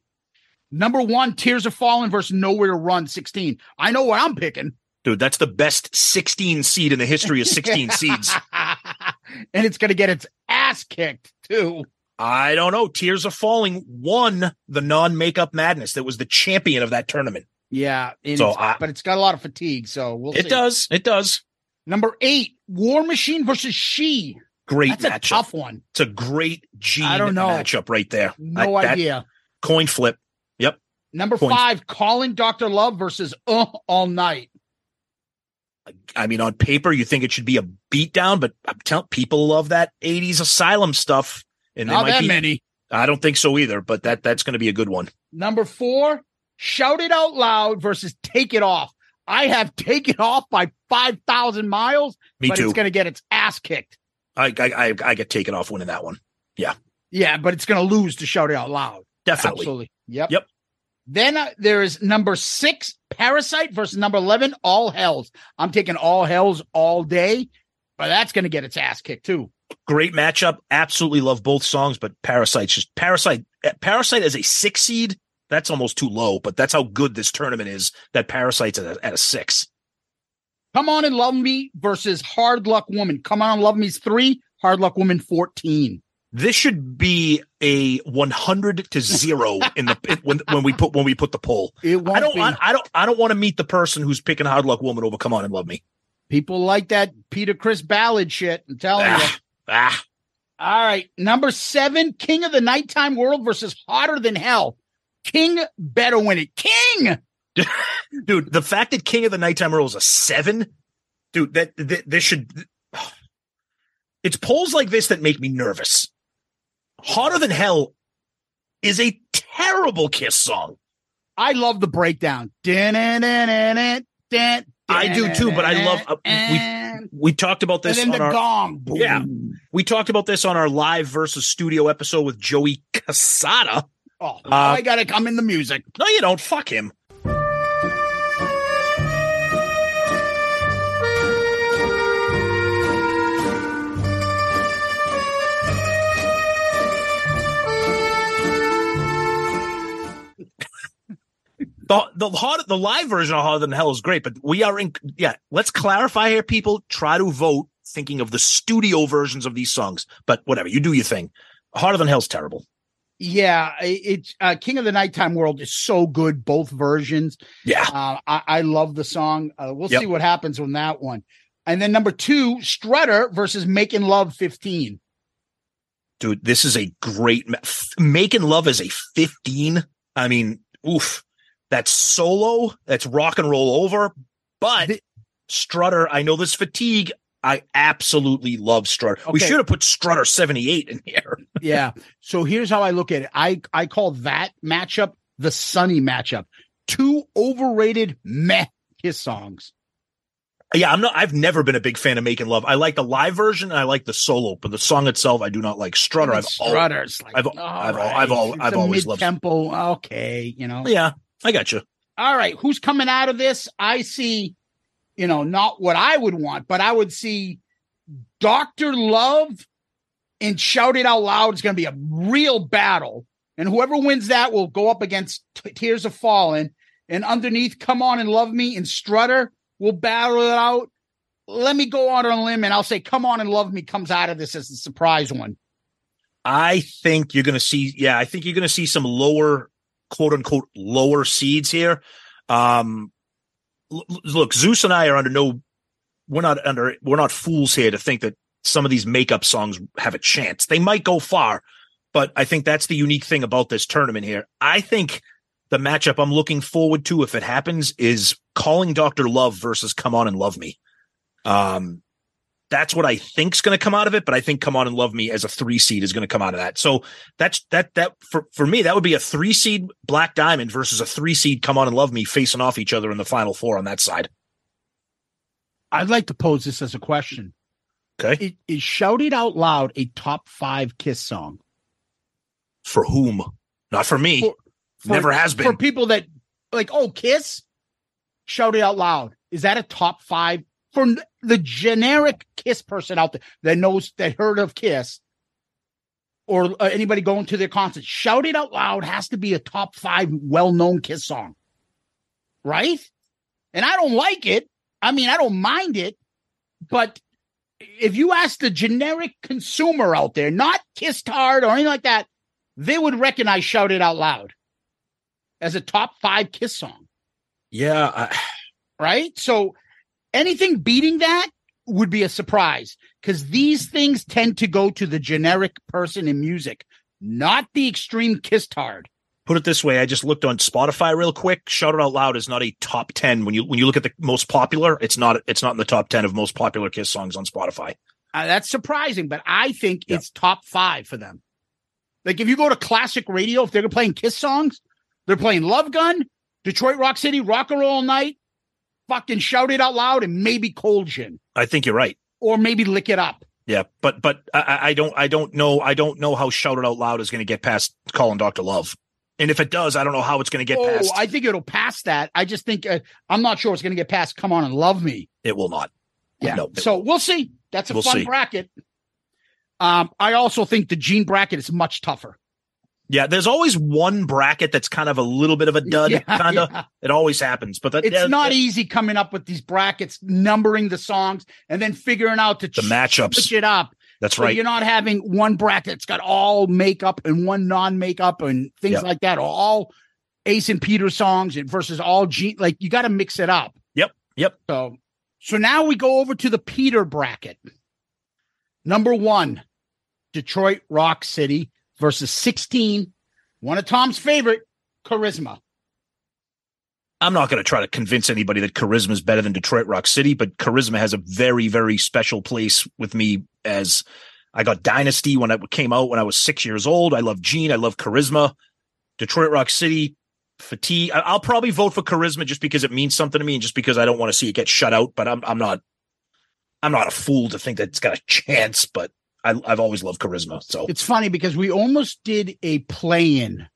Number one, Tears Are Falling versus Nowhere to Run 16. I know what I'm picking. Dude, that's the best 16 seed in the history of 16 seeds. and it's going to get its ass kicked, too. I don't know. Tears Are Falling won the non makeup madness. That was the champion of that tournament. Yeah. So it's- I- but it's got a lot of fatigue. So we'll It see. does. It does. Number eight, War Machine versus She. Great That's a matchup. tough one. It's a great G I don't know. matchup right there. No I- idea. Coin flip. Yep. Number Point. five, Calling Dr. Love versus uh, All Night. I mean, on paper, you think it should be a beatdown, but I'm telling people love that 80s asylum stuff. And there Not might that be- many. I don't think so either, but that that's going to be a good one. Number four, Shout It Out Loud versus Take It Off. I have taken Off by 5,000 miles, Me but too. it's going to get its ass kicked. I, I I I get taken off winning that one. Yeah, Yeah, but it's going to lose to Shout It Out Loud. definitely. Absolutely. Yep. Yep. Then uh, there is number six, Parasite versus number 11, All Hells. I'm taking All Hells all day, but that's going to get its ass kicked too. Great matchup. Absolutely love both songs, but Parasite's just Parasite. eh, Parasite as a six seed. That's almost too low, but that's how good this tournament is. That Parasite's at a, at a six. Come On and Love Me versus Hard Luck Woman. Come On and Love Me's three, Hard Luck Woman 14. This should be a 100 to zero in the when when we put when we put the poll. I don't be. I, I don't I don't want to meet the person who's picking Hard Luck Woman over Come On and Love Me. People like that Peter Criss ballad shit. I'm telling you. Ah. All right. Number seven, King of the Nighttime World versus Hotter Than Hell. King better win it. King. dude, the fact that King of the Nighttime World is a seven, dude, that, that this should. It's polls like this that make me nervous. Hotter than hell is a terrible Kiss song. I love the breakdown. I I do too, but I love. Uh, we We talked about this and then on the our gong. Boom. yeah. We talked about this on our live versus studio episode with Joey Casada. Oh, Uh, I got to come in the music. No, you don't. Fuck him. The the hard, the live version of Hotter Than Hell is great, but we are in. Yeah, let's clarify here, people. Try to vote thinking of the studio versions of these songs, but whatever you do, your thing. Hotter Than Hell's terrible. Yeah, it's uh, King of the Nighttime World is so good, both versions. Yeah, Uh, I, I love the song. Uh, we'll Yep. see what happens on that one. And then number two, Strutter versus Making Love 15. dude, this is a great ma- making love is a 15. I mean, oof, that's solo. That's rock and roll over. But The- Strutter, I know this fatigue. I absolutely love Strutter. We should have put Strutter 78 in here. Yeah. so here's how I look at it. I I call that matchup the Sunny matchup. Two overrated meh kiss songs. Yeah, I'm not. I've never been a big fan of making love. I like the live version. and I like the solo, but the song itself, I do not like. Strutter, I've Strutter's like, I've- I've right, I've I've always loved- mid-tempo. Okay, you know. yeah, I got you. All right, who's coming out of this? I see, you know, not what I would want, but I would see Dr. Love and Shout It Out Loud is going to be a real battle. And whoever wins that will go up against T- Tears Are Falling. And underneath, Come On and Love Me and Strutter will battle it out. Let me go out on a limb and I'll say, Come On and Love Me comes out of this as the surprise one. I think you're going to see, yeah, I think you're going to see some lower, quote unquote, lower seeds here. Um, look, Zeus and I are under no, we're not under, we're not fools here to think that some of these makeup songs have a chance. They might go far, but I think that's the unique thing about this tournament here. I think the matchup I'm looking forward to, if it happens, is calling Dr. Love versus Come On and Love Me. Um, That's what I think's going to come out of it, but I think "Come On and Love Me" as a three seed is going to come out of that. So that's that that for for me that would be a three seed Black Diamond versus a three seed "Come On and Love Me" facing off each other in the final four on that side. I'd like to pose this as a question. Okay, Is, is "Shout It Out Loud" a top five Kiss song? for whom? Not for me. For- For- Never has been. for people that like. Oh, Kiss, "Shout It Out Loud." Is that a top five for the generic Kiss person out there that knows that heard of Kiss? Or uh, anybody going to their concert, shout it out loud has to be a top five well-known Kiss song, right? And I don't like it. I mean, I don't mind it, but if you ask the generic consumer out there, not Kiss Tard or anything like that, they would recognize Shout It Out Loud as a top five Kiss song, yeah, I, right? So anything beating that would be a surprise because these things tend to go to the generic person in music, not the extreme Kiss Tard. put it this way: I just looked on Spotify real quick. "Shout It Out Loud" is not a top ten when you when you look at the most popular. It's not it's not in the top ten of most popular Kiss songs on Spotify. Uh, that's surprising, but I think Yeah. it's top five for them. Like if you go to classic radio, if they're playing Kiss songs, they're playing Love Gun, Detroit Rock City, Rock and Roll All Night, fucking Shout It Out Loud, and maybe Cold Gin, I think you're right. or maybe Lick It Up. Yeah, but but I- I, don't I don't know I don't know how "Shout It Out Loud" is going to get past "Calling Doctor Love," and if it does, I don't know how it's going to get oh, past. I think it'll pass that. I just think uh, I'm not sure it's going to get past Come On and Love Me. it will not. Yeah. No, so we'll see. That's a We'll fun see. bracket. Um, I also think the Gene bracket is much tougher. Yeah, there's always one bracket that's kind of a little bit of a dud. Yeah, kind of. yeah. It always happens, but that, It's not that- easy coming up with these brackets, numbering the songs, and then figuring out to The matchups. switch it up. That's So right. you're not having one bracket that's got all makeup and one non-makeup and things Yep. like that, or all Ace and Peter songs and versus all Gene. Like you got to mix it up. Yep. Yep. So, so now we go over to the Peter bracket. Number one, Detroit Rock City versus 16. One of Tom's favorite, Charisma. I'm not going to try to convince anybody that Charisma is better than Detroit Rock City, but Charisma has a very, very special place with me as I got Dynasty when it came out when I was six years old. I love Gene. I love Charisma. Detroit Rock City, fatigue. I'll probably vote for Charisma just because it means something to me and just because I don't want to see it get shut out. But I'm, I'm not, I'm not a fool to think that it's got a chance. But I, I've always loved Charisma. So It's funny because we almost did a play-in.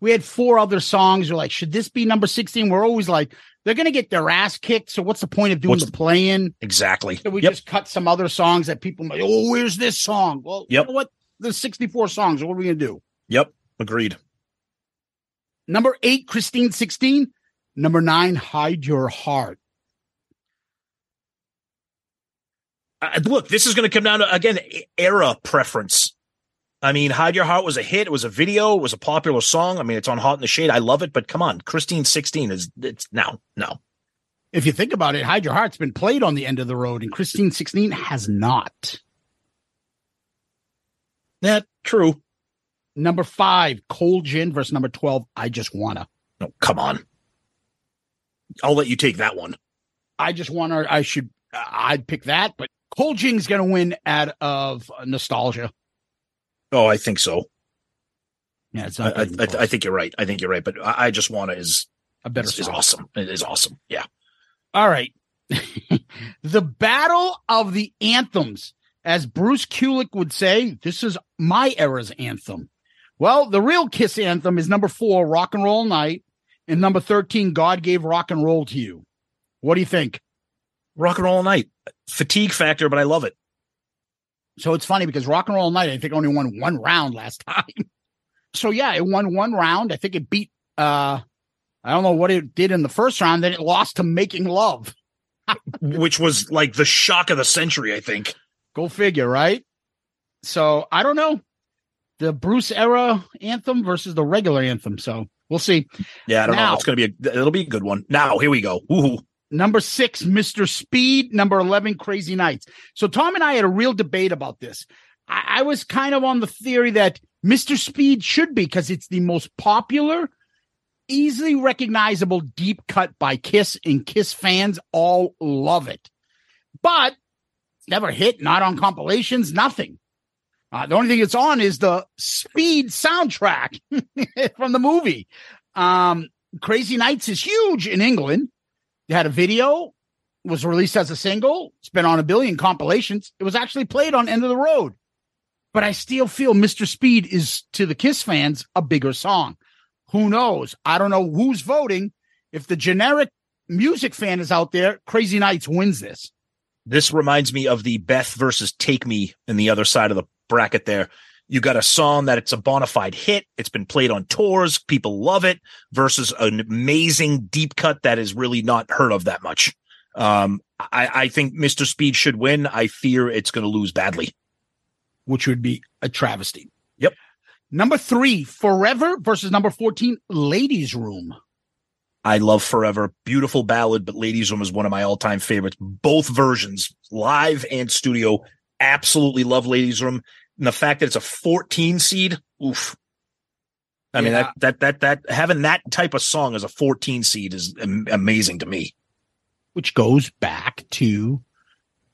We had four other songs. We're like, should this be number 16? We're always like, they're going to get their ass kicked. So what's the point of doing What's the the- play-in? exactly. So we Yep. just cut some other songs that people might, oh, where's this song? Well, Yep. you know what? There's 64 songs. What are we going to do? Yep. Agreed. Number eight, Christine 16. Number nine, Hide Your Heart. Look, this is going to come down to again era preference. I mean, Hide Your Heart was a hit. It was a video. It was a popular song. I mean, it's on Hot in the Shade. I love it. But come on, Christine 16 is it's no, no. If you think about it, Hide Your Heart's been played on the end of the road, and Christine 16 has not. Yeah, true. Number five, Cold Gin versus number 12, I Just Wanna. No, come on. I'll let you take that one. I just want to, I should, I'd pick that, but Cold Gin's going to win out of nostalgia. Oh, I think so. Yeah, it's I, not I, I. I think you're right. I think you're right. But I, I just want to is a better is, is awesome. It is awesome. Yeah. All right. the battle of the anthems. As Bruce Kulick would say, this is my era's anthem. Well, the real Kiss anthem is number four, Rock and Roll Night, and number 13, God Gave Rock and Roll to You. What do you think? Rock and roll night. Fatigue factor, but I love it. So it's funny because Rock and Roll Night, I think, only won one round last time. So yeah, it won one round. I think it beat, uh, I don't know what it did in the first round. Then it lost to Making Love. Which was like the shock of the century, I think. Go figure, right? So I don't know the Bruce era anthem versus the regular anthem. So we'll see. Yeah, I don't Now- know. It's gonna be a it'll be a good one. Now, here we go. Ooh. Number six, Mr. Speed. Number 11, Crazy Nights. So Tom and I had a real debate about this. I, I was kind of on the theory that Mr. Speed should be because it's the most popular, easily recognizable deep cut by Kiss, and Kiss fans all love it. But never hit, not on compilations, nothing. Uh, the only thing it's on is the Speed soundtrack from the movie. Um, Crazy Nights is huge in England. Had a video, was released as a single. It's been on a billion compilations. It was actually played on End of the Road. But I still feel Mr. Speed is to the Kiss fans a bigger song. Who knows? I don't know who's voting. If the generic music fan is out there, Crazy Nights wins this. This reminds me of the Beth versus Take Me in the other side of the bracket there. You got a song that it's a bona fide hit. It's been played on tours. People love it versus an amazing deep cut that is really not heard of that much. Um, I, I think Mr. Speed should win. I fear it's going to lose badly. which would be a travesty. Yep. Number three, Forever versus number 14, Ladies Room. I love Forever. Beautiful ballad, but Ladies Room is one of my all time favorites. Both versions, live and studio. Absolutely love Ladies Room. And the fact that it's a 14 seed, oof. I mean, that, that, that, that, having that type of song as a 14 seed is am- amazing to me. which goes back to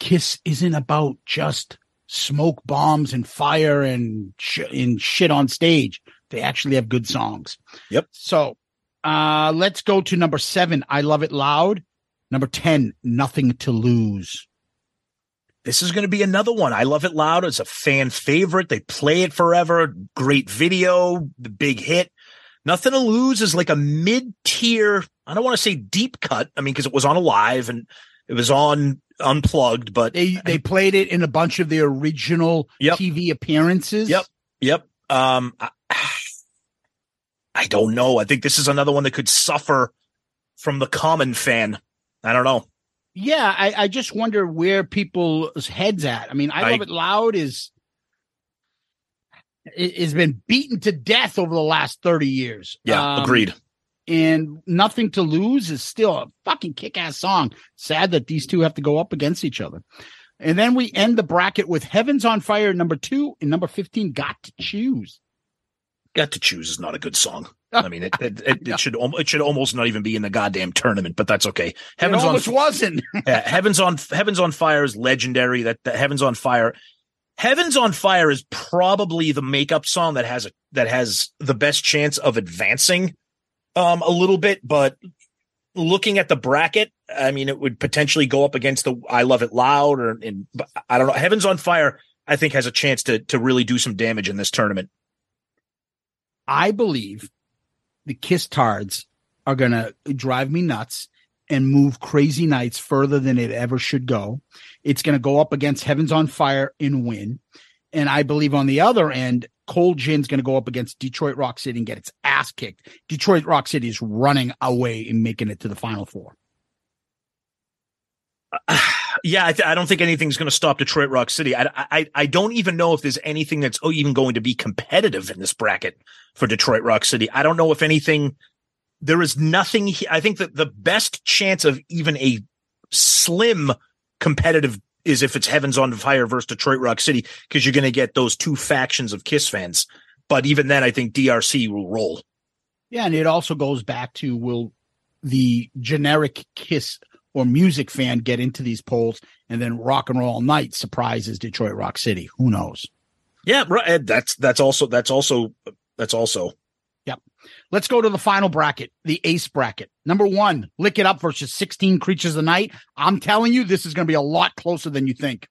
Kiss isn't about just smoke bombs and fire and sh- and shit on stage. They actually have good songs. Yep. So, uh, let's go to number seven. I love it loud. Number 10, nothing to lose. This is going to be another one. I love it loud. It's a fan favorite. They play it forever. Great video, the big hit. Nothing to lose is like a mid tier. I don't want to say deep cut. I mean, because it was on a live and it was on unplugged, but They, they played it in a bunch of the original Yep. TV appearances. Yep. Yep. Um, I, I don't know. I think this is another one that could suffer from the common fan. I don't know. Yeah, I, I just wonder where people's heads at. I mean, I, I- love it loud is has been beaten to death over the last 30 years. Yeah. Um, agreed. And nothing to lose is still a fucking kick ass song. Sad that these two have to go up against each other. And then we end the bracket with Heavens on Fire, number two, and number 15, Got to Choose. Got to choose is not a good song. I mean, it it, it, it should it should almost not even be in the goddamn tournament, but that's okay. Heavens it on almost wasn't. Yeah, Heavens on Heavens on Fire is legendary. That, that Heavens on Fire, Heavens on Fire is probably the makeup song that has a that has the best chance of advancing um a little bit. But looking at the bracket, I mean, it would potentially go up against the I Love It Loud or and I don't know. Heavens on Fire, I think, has a chance to to really do some damage in this tournament. I believe the Kiss Tards are going to drive me nuts and move Crazy Nights further than it ever should go. It's going to go up against Heavens on Fire and win. And I believe on the other end, Cold Gin's going to go up against Detroit Rock City and get its ass kicked. Detroit Rock City is running away and making it to the final four. Yeah, I, th- I don't think anything's going to stop Detroit Rock City. I, I I don't even know if there's anything that's oh, even going to be competitive in this bracket for Detroit Rock City. I don't know if anything. There is nothing. I think that the best chance of even a slim competitive is if it's Heavens on Fire versus Detroit Rock City because you're going to get those two factions of Kiss fans. But even then, I think DRC will roll. Yeah, and it also goes back to will the generic Kiss or music fan get into these polls and then Rock and Roll Night surprises Detroit Rock City? Who knows? Yeah, right. That's that's also that's also that's also Yep. Let's go to the final bracket, the ace bracket. Number one, Lick It Up versus 16 Creatures of the Night. I'm telling you, this is going to be a lot closer than you think.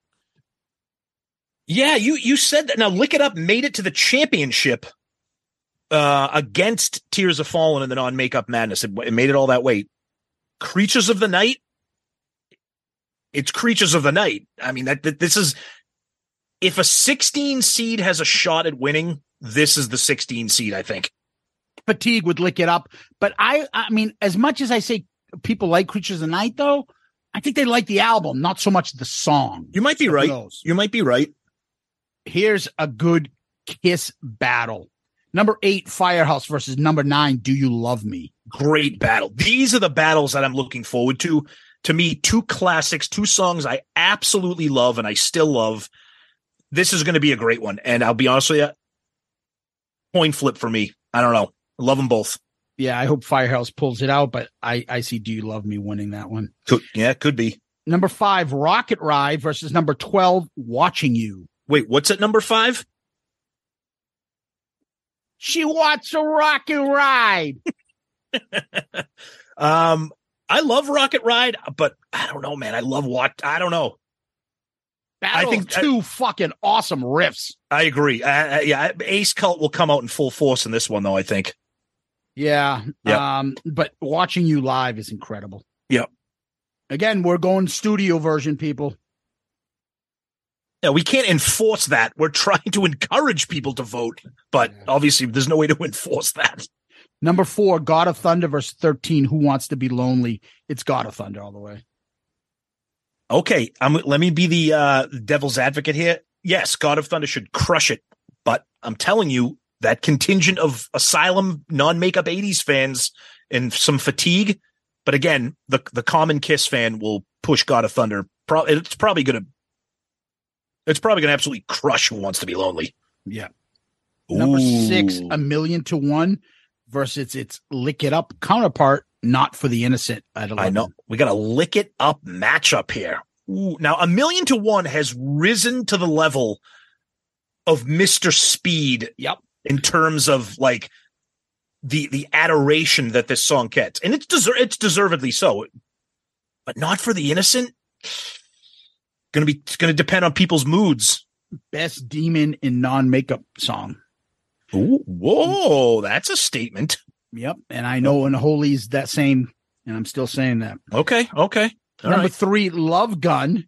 Yeah, you you said that. Now, Lick It Up made it to the championship uh, against Tears Are Falling and then on Makeup Madness. It, it made it all that way. Creatures of the Night. It's Creatures of the Night. I mean that, that this is if a 16 seed has a shot at winning, this is the 16 seed. I think. Fatigue would Lick It Up. But I, I mean, as much as I say people like Creatures of the Night, though, I think they like the album, not so much the song. You might be right. You might be right. Here's a good Kiss battle. Number eight, Firehouse versus number nine, Do You Love Me? great battle. These are the battles that I'm looking forward to. To me, two classics, two songs I absolutely love and I still love. This is going to be a great one. And I'll be honest with you, coin flip for me. I don't know. I love them both. Yeah, I hope Firehouse pulls it out, but I, I see Do You Love Me winning that one. Could, yeah, could be. Number five, Rocket Ride versus number 12, Watching You. Wait, what's at number five? She wants a rocket ride. Um, I love Rocket Ride, but I don't know, man. I love what I don't know. Battle I think- of two fucking awesome riffs. I agree. Uh, uh, yeah, Ace Cult will come out in full force in this one, though. I think. Yeah. Yep. Um, but watching you live is incredible. Yep. Again, we're going studio version, people. Yeah, we can't enforce that. We're trying to encourage people to vote, but obviously, there's no way to enforce that. Number four, God of Thunder verse 13, Who Wants to Be Lonely? It's God of Thunder all the way. Okay, I'm, let me be the uh, devil's advocate here. Yes, God of Thunder should crush it, but I'm telling you that contingent of Asylum non-makeup '80s fans and some fatigue. But again, the the common Kiss fan will push God of Thunder. Pro- it's probably gonna, it's probably gonna absolutely crush Who Wants to Be Lonely. Yeah. Number six, A Million to One versus its Lick It Up counterpart, Not for the Innocent at 11. I know we got a lick it up matchup here. Ooh, now a million to one has risen to the level of Mr. Speed. Yep. In terms of like the the adoration that this song gets, and it's deser- it's deservedly so, but not for the innocent. Going to be it's going to depend on people's moods. Best demon in non makeup song. Ooh, whoa, that's a statement. Yep. And I know in Holy's that same, and I'm still saying that. Okay, okay. All Number right. three, Love Gun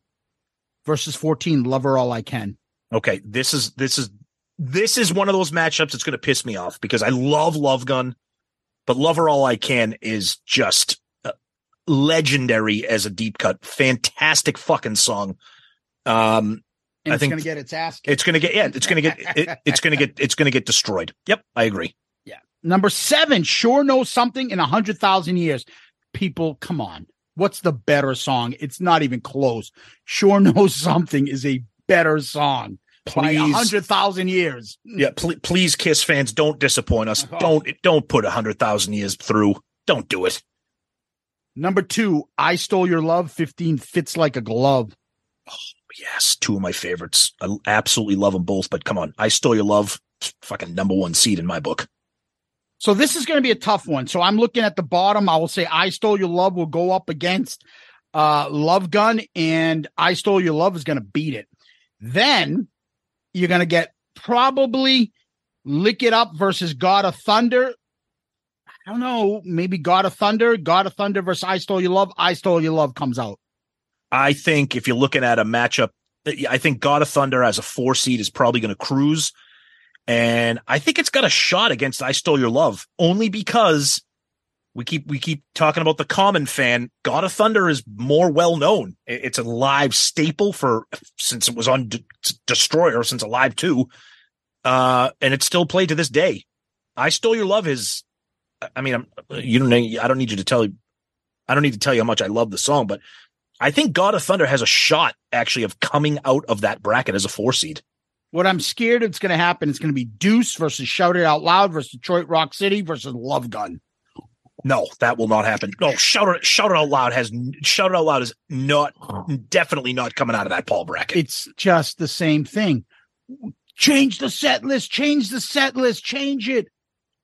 versus 14, Love Her All I Can. Okay, this is this is this is one of those matchups that's going to piss me off because I love Love Gun, but Love Her All I Can is just uh, legendary as a deep cut. Fantastic fucking song. Um, And I it's going to get its ass kicked. it's going to get yeah, it's going to get it, it's going to get it's going to get destroyed. Yep, I agree. Yeah. Number seven, Sure Knows Something in a 100,000 Years. People, come on. What's the better song? It's not even close. Sure Knows Something is a better song by a Please. 100,000 years. Yeah, pl- please, Kiss fans, don't disappoint us. Oh. Don't don't put a hundred thousand years through. Don't do it. Number two, I Stole Your Love 15 fits like a glove. Oh. Yes, two of my favorites. I absolutely love them both. But come on, I stole your love. Fucking number one seed in my book. So this is going to be a tough one. So I'm looking at the bottom. I will say I Stole Your Love will go up against uh, Love Gun, and I Stole Your Love is going to beat it. Then you're going to get probably Lick It Up versus God of Thunder. I don't know. Maybe God of Thunder, God of Thunder versus I Stole Your Love. I Stole Your Love comes out. I think if you're looking at a matchup, I think God of Thunder as a four seed is probably going to cruise. And I think it's got a shot against I Stole Your Love only because we keep we keep talking about the common fan. God of Thunder is more well known. It's a live staple for since it was on Destroyer since Alive Two, uh, and it's still played to this day. I Stole Your Love is, I mean, I'm, you don't. I don't need you to tell you. I don't need to tell you how much I love the song, but I think God of Thunder has a shot actually of coming out of that bracket as a four seed. What I'm scared it's going to happen is going to be Deuce versus Shout It Out Loud versus Detroit Rock City versus Love Gun. No, that will not happen. No, shout it, shout it out loud has shout it out loud is not definitely not coming out of that Paul bracket. It's just the same thing. Change the set list, change the set list, change it.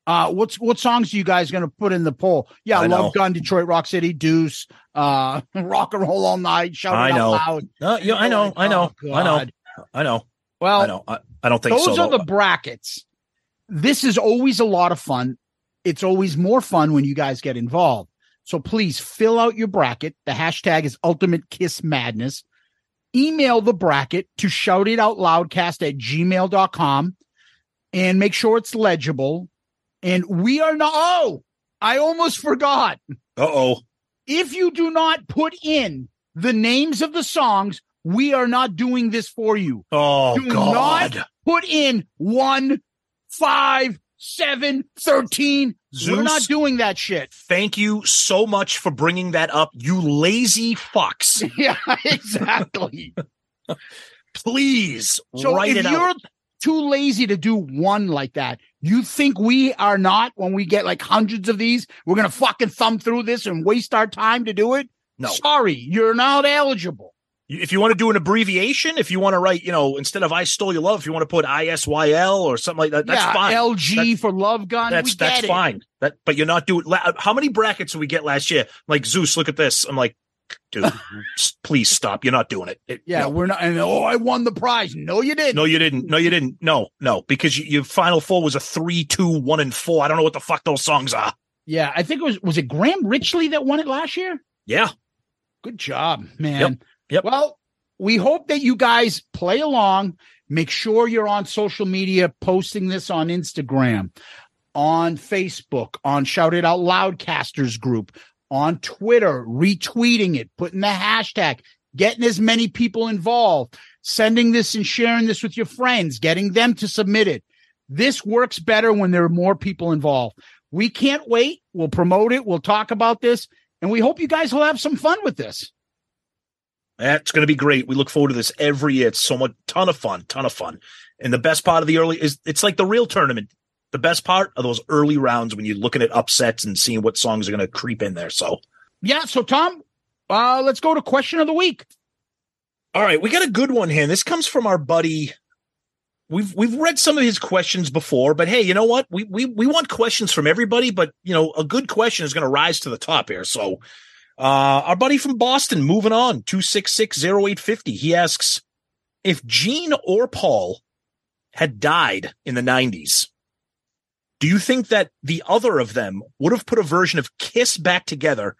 Uh, what's what songs are you guys going to put in the poll? Yeah, I know. Love Gun, Detroit Rock City, Deuce, uh, Rock and Roll All Night, Shout I It know. Out Loud. Uh, yeah, I know, I know, Oh, I know, I know. Well, I know. I, I don't think so. those so. are though. the brackets. This is always a lot of fun. It's always more fun when you guys get involved. So please fill out your bracket. The hashtag is Ultimate Kiss Madness. Email the bracket to shoutitoutloudcast at gmail.com and make sure it's legible. And we are not, oh, I almost forgot. Uh oh. If you do not put in the names of the songs, we are not doing this for you Oh do God. not put in one, five, seven, thirteen. We're not doing that shit. Thank you so much for bringing that up, you lazy fucks. Yeah, exactly. Please so write if it you're out. Too lazy to do one like that, you think we are not when we get like hundreds of these, we're gonna fucking thumb through this and waste our time to do it? No. Sorry, you're not eligible. If you want to do an abbreviation, if you want to write, you know, instead of I stole your love, if you want to put ISYL or something like that, that's yeah, fine. LG That's- for Love Gun. That's we get that's it. fine. That but you're not doing. How many brackets did we get last year? Like Zeus, look at this. I'm like, dude, please stop. You're not doing it. It- Yeah, no. we're not. And oh, I won the prize. No, you didn't. No, you didn't. No, you didn't. No, no, because you, your final four was a three, two, one, and four. I don't know what the fuck those songs are. Yeah, I think it was was it Graham Richley that won it last year. Yeah, Good job, man. Yep. Yep. Well, we hope that you guys play along. Make sure you're on social media, posting this on Instagram, on Facebook, on Shout It Out Loudcasters group, on Twitter, retweeting it, putting the hashtag, getting as many people involved, sending this and sharing this with your friends, getting them to submit it. This works better when there are more people involved. We can't wait. We'll promote it. We'll talk about this. And we hope you guys will have some fun with this. that's going to be great. We look forward to this every year. It's so much, ton of fun, ton of fun. And the best part of the early is it's like the real tournament. The best part are those early rounds when you're looking at upsets and seeing what songs are going to creep in there. So, Yeah. So, Tom, uh, let's go to question of the week. all right, we got a good one here. This comes from our buddy. We've we've read some of his questions before, but hey, you know what? We we we want questions from everybody, but you know, a good question is going to rise to the top here. So, uh, our buddy from Boston, moving on, two six six zero eight fifty. He asks if Gene or Paul had died in the nineties. Do you think that the other of them would have put a version of Kiss back together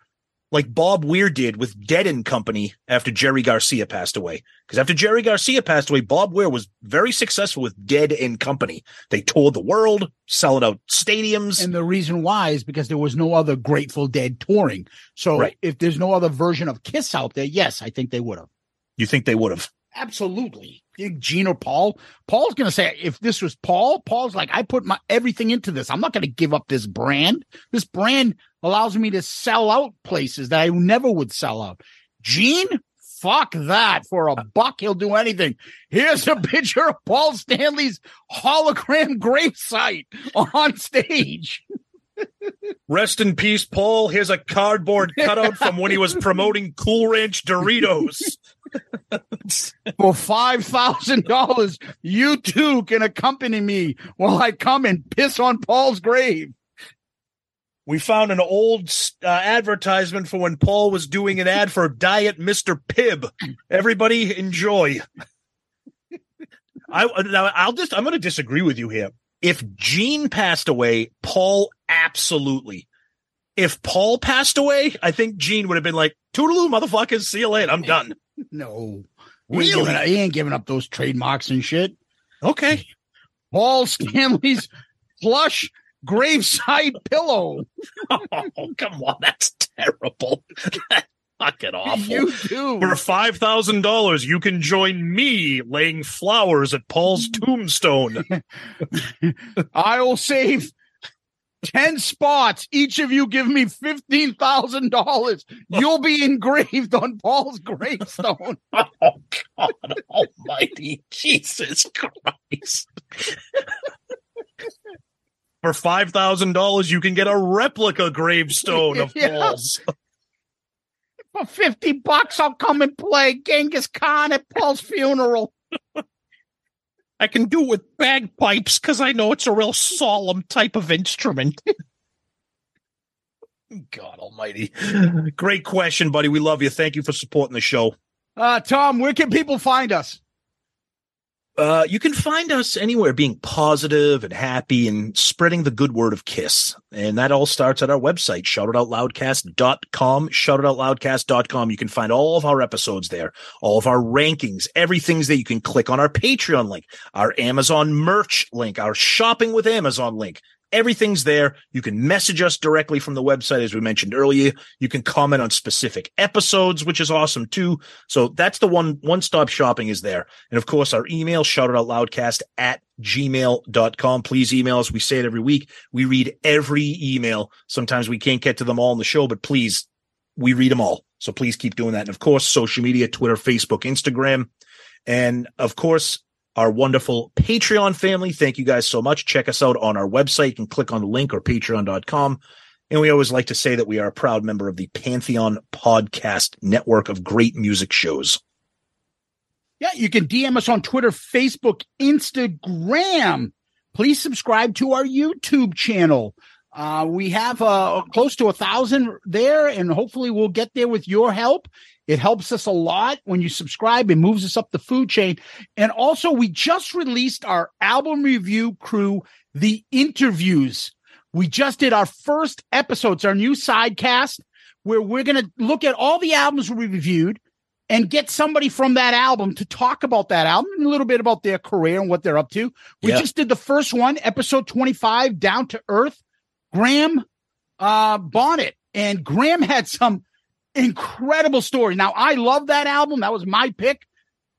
like Bob Weir did with Dead and Company after Jerry Garcia passed away. Because after Jerry Garcia passed away, Bob Weir was very successful with Dead and Company. They toured the world, selling out stadiums. And the reason why is because there was no other Grateful Dead touring. So, Right. if there's no other version of Kiss out there, yes, I think they would have. you think they would have? Absolutely. Gene or Paul. Paul's going to say, if this was Paul, Paul's like, I put my everything into this. I'm not going to give up this brand. This brand allows me to sell out places that I never would sell out. Gene, fuck that. For a buck, he'll do anything. Here's a picture of Paul Stanley's hologram gravesite on stage. Rest in peace, Paul. Here's a cardboard cutout from when he was promoting Cool Ranch Doritos. For five thousand dollars, you too can accompany me while I come and piss on Paul's grave. We found an old uh, advertisement for when Paul was doing an ad for Diet Mr. Pibb. Everybody enjoy. I now I'll just I'm going to disagree with you here. If Gene passed away, Paul absolutely. If Paul passed away, I think Gene would have been like, "Toodaloo, motherfuckers, see you later. I'm done." No, he ain't, giving up, he ain't giving up those trademarks and shit. Okay. Paul Stanley's plush graveside pillow. Oh, come on, that's terrible. Fucking awful. You do. For five thousand dollars, you can join me laying flowers at Paul's tombstone. I will save ten spots. Each of you give me fifteen thousand dollars. You'll be engraved on Paul's gravestone. Oh God Almighty, Jesus Christ! For five thousand dollars, you can get a replica gravestone of Yeah. Paul's. For fifty bucks, I'll come and play Genghis Khan at Paul's funeral. I can do it with bagpipes because I know it's a real solemn type of instrument. God Almighty! Great question, buddy. We love you. Thank you for supporting the show. Uh, Tom, where can people find us? Uh, you can find us anywhere being positive and happy and spreading the good word of KISS. And that all starts at our website, shoutitoutloudcast.com, shoutitoutloudcast.com. You can find all of our episodes there, all of our rankings, everything's there. You can click on our Patreon link, our Amazon merch link, our shopping with Amazon link. Everything's there. You can message us directly from the website, as we mentioned earlier. You can comment on specific episodes, which is awesome too. So that's the one, one stop shopping is there. And of course, our email, shout it out loudcast at gmail.com. Please email us. We say it every week. We read every email. Sometimes we can't get to them all in the show, but please, we read them all. So please keep doing that. And of course, social media, Twitter, Facebook, Instagram. And of course, our wonderful Patreon family. Thank you guys so much. Check us out on our website. You can click on the link or patreon.com And we always like to say that we are a proud member of the Pantheon Podcast Network of great music shows. Yeah, you can DM us on Twitter, Facebook, Instagram. Please subscribe to our YouTube channel. Uh, we have uh, close to a thousand there, and hopefully we'll get there with your help. It helps us a lot when you subscribe. It moves us up the food chain. And also, we just released our album review crew, the interviews. We just did our first episodes, our new sidecast, where we're going to look at all the albums we reviewed and get somebody from that album to talk about that album and a little bit about their career and what they're up to. We Yeah. just did the first one, episode 25, Down to Earth, Graham uh, Bonnet. And Graham had some incredible story. Now, I love that album. That was my pick.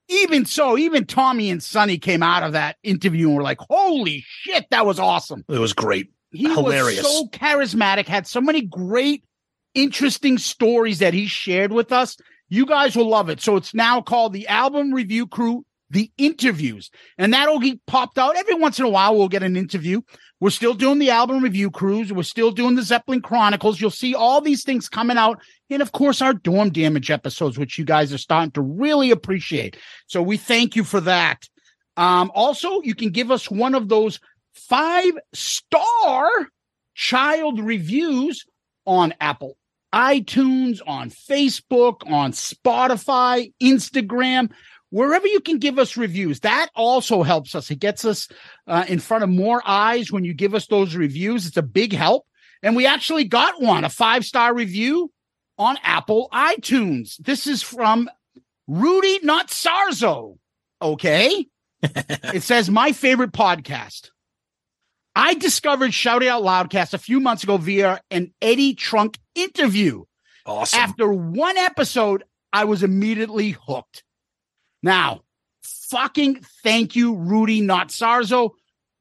Even so, even Tommy and Sonny came out of that interview and were like, holy shit, that was awesome. It was great. He Hilarious. was so charismatic, had so many great, interesting stories that he shared with us. You guys will love it. So it's now called the Album Review Crew, the interviews. And that'll get popped out every once in a while. We'll get an interview. We're still doing the album review cruise. We're still doing the Zeppelin Chronicles. You'll see all these things coming out. And of course, our Dorm Damage episodes, which you guys are starting to really appreciate. So we thank you for that. Um, also, you can give us one of those five star child reviews on Apple iTunes, on Facebook, on Spotify, Instagram, wherever you can give us reviews. That also helps us. It gets us uh, in front of more eyes when you give us those reviews. It's a big help. And we actually got one, a five star review on Apple iTunes. This is from Rudy Not Sarzo. Okay. it says, My favorite podcast. I discovered Shout It Out Loudcast a few months ago via an Eddie Trunk interview. Awesome. After one episode, I was immediately hooked. Now, fucking thank you, Rudy Not Sarzo.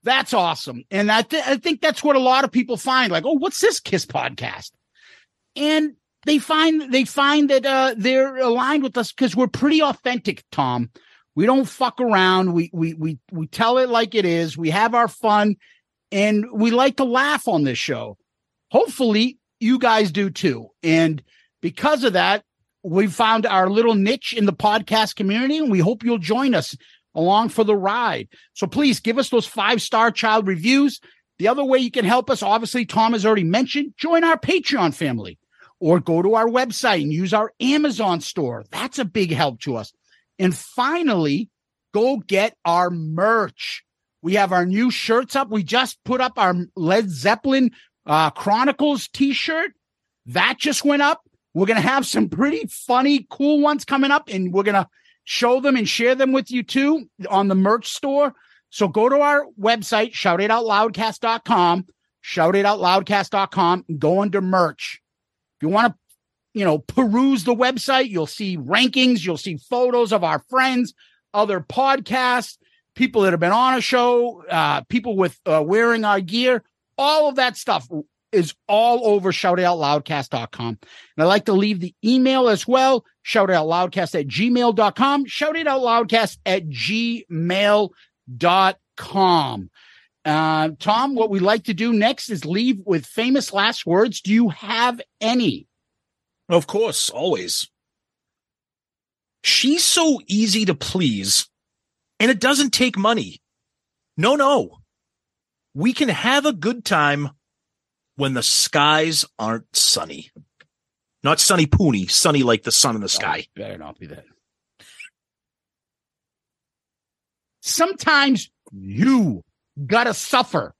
That's awesome. And I, th- I think that's what a lot of people find like, oh, what's this Kiss podcast? And they find they find that uh, they're aligned with us because we're pretty authentic, Tom. We don't fuck around. We we we we tell it like it is. We have our fun, and we like to laugh on this show. Hopefully, you guys do too. And because of that, we found our little niche in the podcast community, and we hope you'll join us along for the ride. So please give us those five star child reviews. The other way you can help us, obviously, Tom has already mentioned, join our Patreon family or go to our website and use our Amazon store. That's a big help to us. And finally, go get our merch. We have our new shirts up. We just put up our Led Zeppelin uh, Chronicles t shirt. That just went up. We're going to have some pretty funny, cool ones coming up, and we're going to show them and share them with you too on the merch store. So go to our website, shoutitoutloudcast.com, shoutitoutloudcast.com, and go under merch. If you want to, you know, peruse the website, you'll see rankings, you'll see photos of our friends, other podcasts, people that have been on a show, uh, people with uh, wearing our gear, all of that stuff is all over shoutitoutloudcast.com. And I like to leave the email as well, shoutoutloudcast at gmail.com, shoutitoutloudcast at gmail.com. Uh, Tom, what we like to do next is leave with famous last words. Do you have any? Of course, always. She's so easy to please, and it doesn't take money. No, no. We can have a good time when the skies aren't sunny. Not sunny poony, sunny like the sun in the sky. better not be that. Sometimes you gotta suffer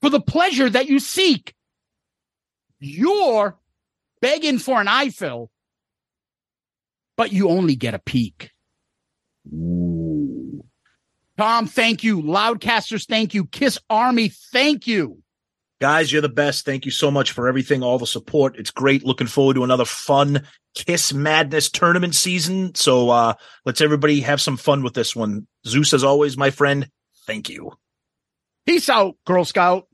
for the pleasure that you seek. You're begging for an eye fill, but you only get a peek. Ooh. Tom, thank you. Loudcasters, thank you. Kiss Army, thank you. Guys, you're the best. Thank you so much for everything, all the support. It's great. Looking forward to another fun Kiss Madness tournament season. So uh let's everybody have some fun with this one. Zeus, as always, my friend, thank you. Peace out, Girl Scout.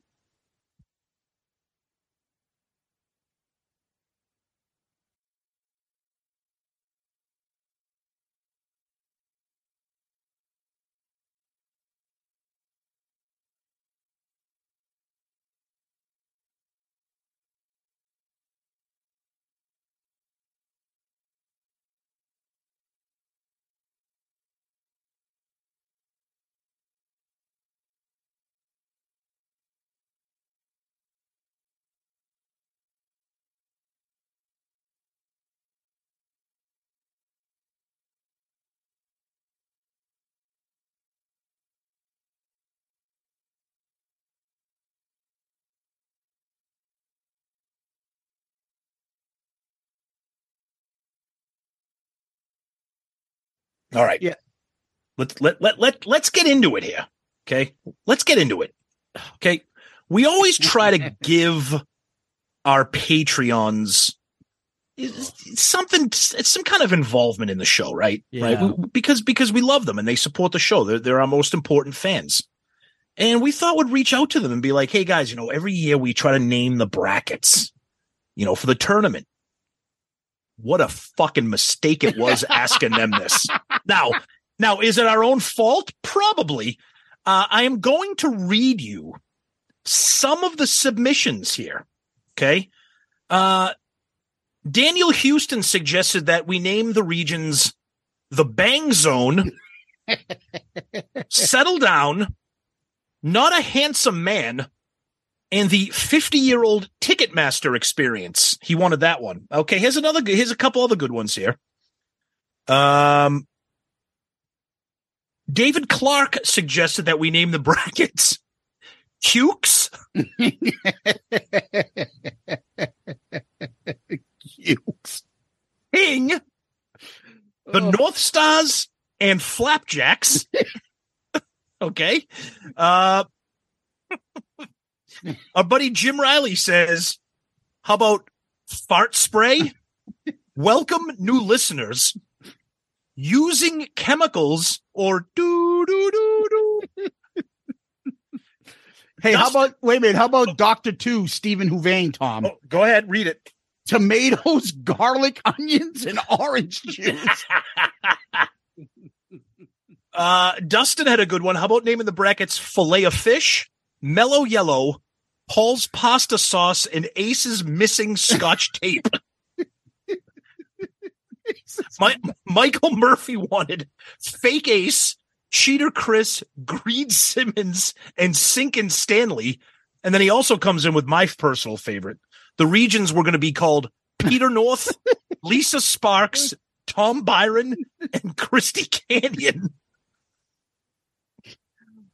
All right. Yeah. Let let let let let's get into it here. Okay. Let's get into it. Okay. We always try to give our Patreons something it's some kind of involvement in the show, right? Right. Yeah. We- Because because we love them and they support the show. They're they're our most important fans. And we thought we'd reach out to them and be like, hey guys, you know, every year we try to name the brackets, you know, for the tournament. What a fucking mistake it was asking them this. Now, now, is it our own fault? Probably. Uh, I am going to read you some of the submissions here. Okay. Uh, Daniel Houston suggested that we name the regions the Bang Zone, Settle Down, Not a Handsome Man, and the 50 year old Ticketmaster experience. He wanted that one. Okay. Here's another, good- here's a couple other good ones here. Um, David Clark suggested that we name the brackets Cukes, Cukes. King, the North Stars, and Flapjacks. okay. Uh, our buddy Jim Riley says, How about fart spray? Welcome new listeners. Using chemicals or do do do do. Hey, how about wait a minute? How about Doctor Two, Stephen Huvane, Tom? Oh, go ahead, read it. Tomatoes, garlic, onions, and orange juice. Uh, Dustin had a good one. How about naming the brackets filet of fish, mellow yellow, Paul's pasta sauce, and Ace's missing scotch tape? My, Michael Murphy wanted fake Ace, Cheater Criss, Greed Simmons, and Sinkin Stanley. And then he also comes in with my personal favorite. The regions were going to be called Peter North, Lisa Sparks, Tom Byron, and Christy Canyon.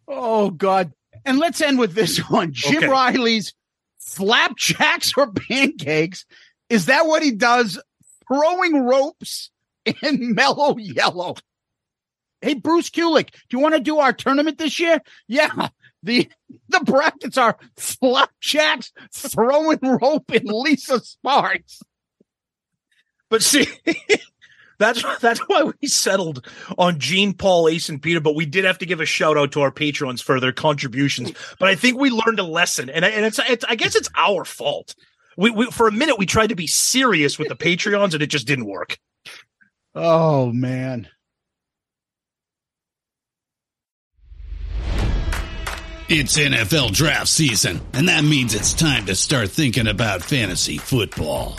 Oh God! And let's end with this one: Jim Okay. Riley's flapjacks or pancakes. Is that what he does? Throwing ropes in mellow yellow. Hey, Bruce Kulick, do you want to do our tournament this year? Yeah. The the brackets are flapjacks, throwing rope, in Lisa Sparks. But see, that's that's why we settled on Gene, Paul, Ace, and Peter. But we did have to give a shout out to our patrons for their contributions. But I think we learned a lesson, and I- and it's, it's I guess it's our fault. We, we for a minute we tried to be serious with the Patreons, and it just didn't work. Oh man. It's NFL draft season, and that means it's time to start thinking about fantasy football.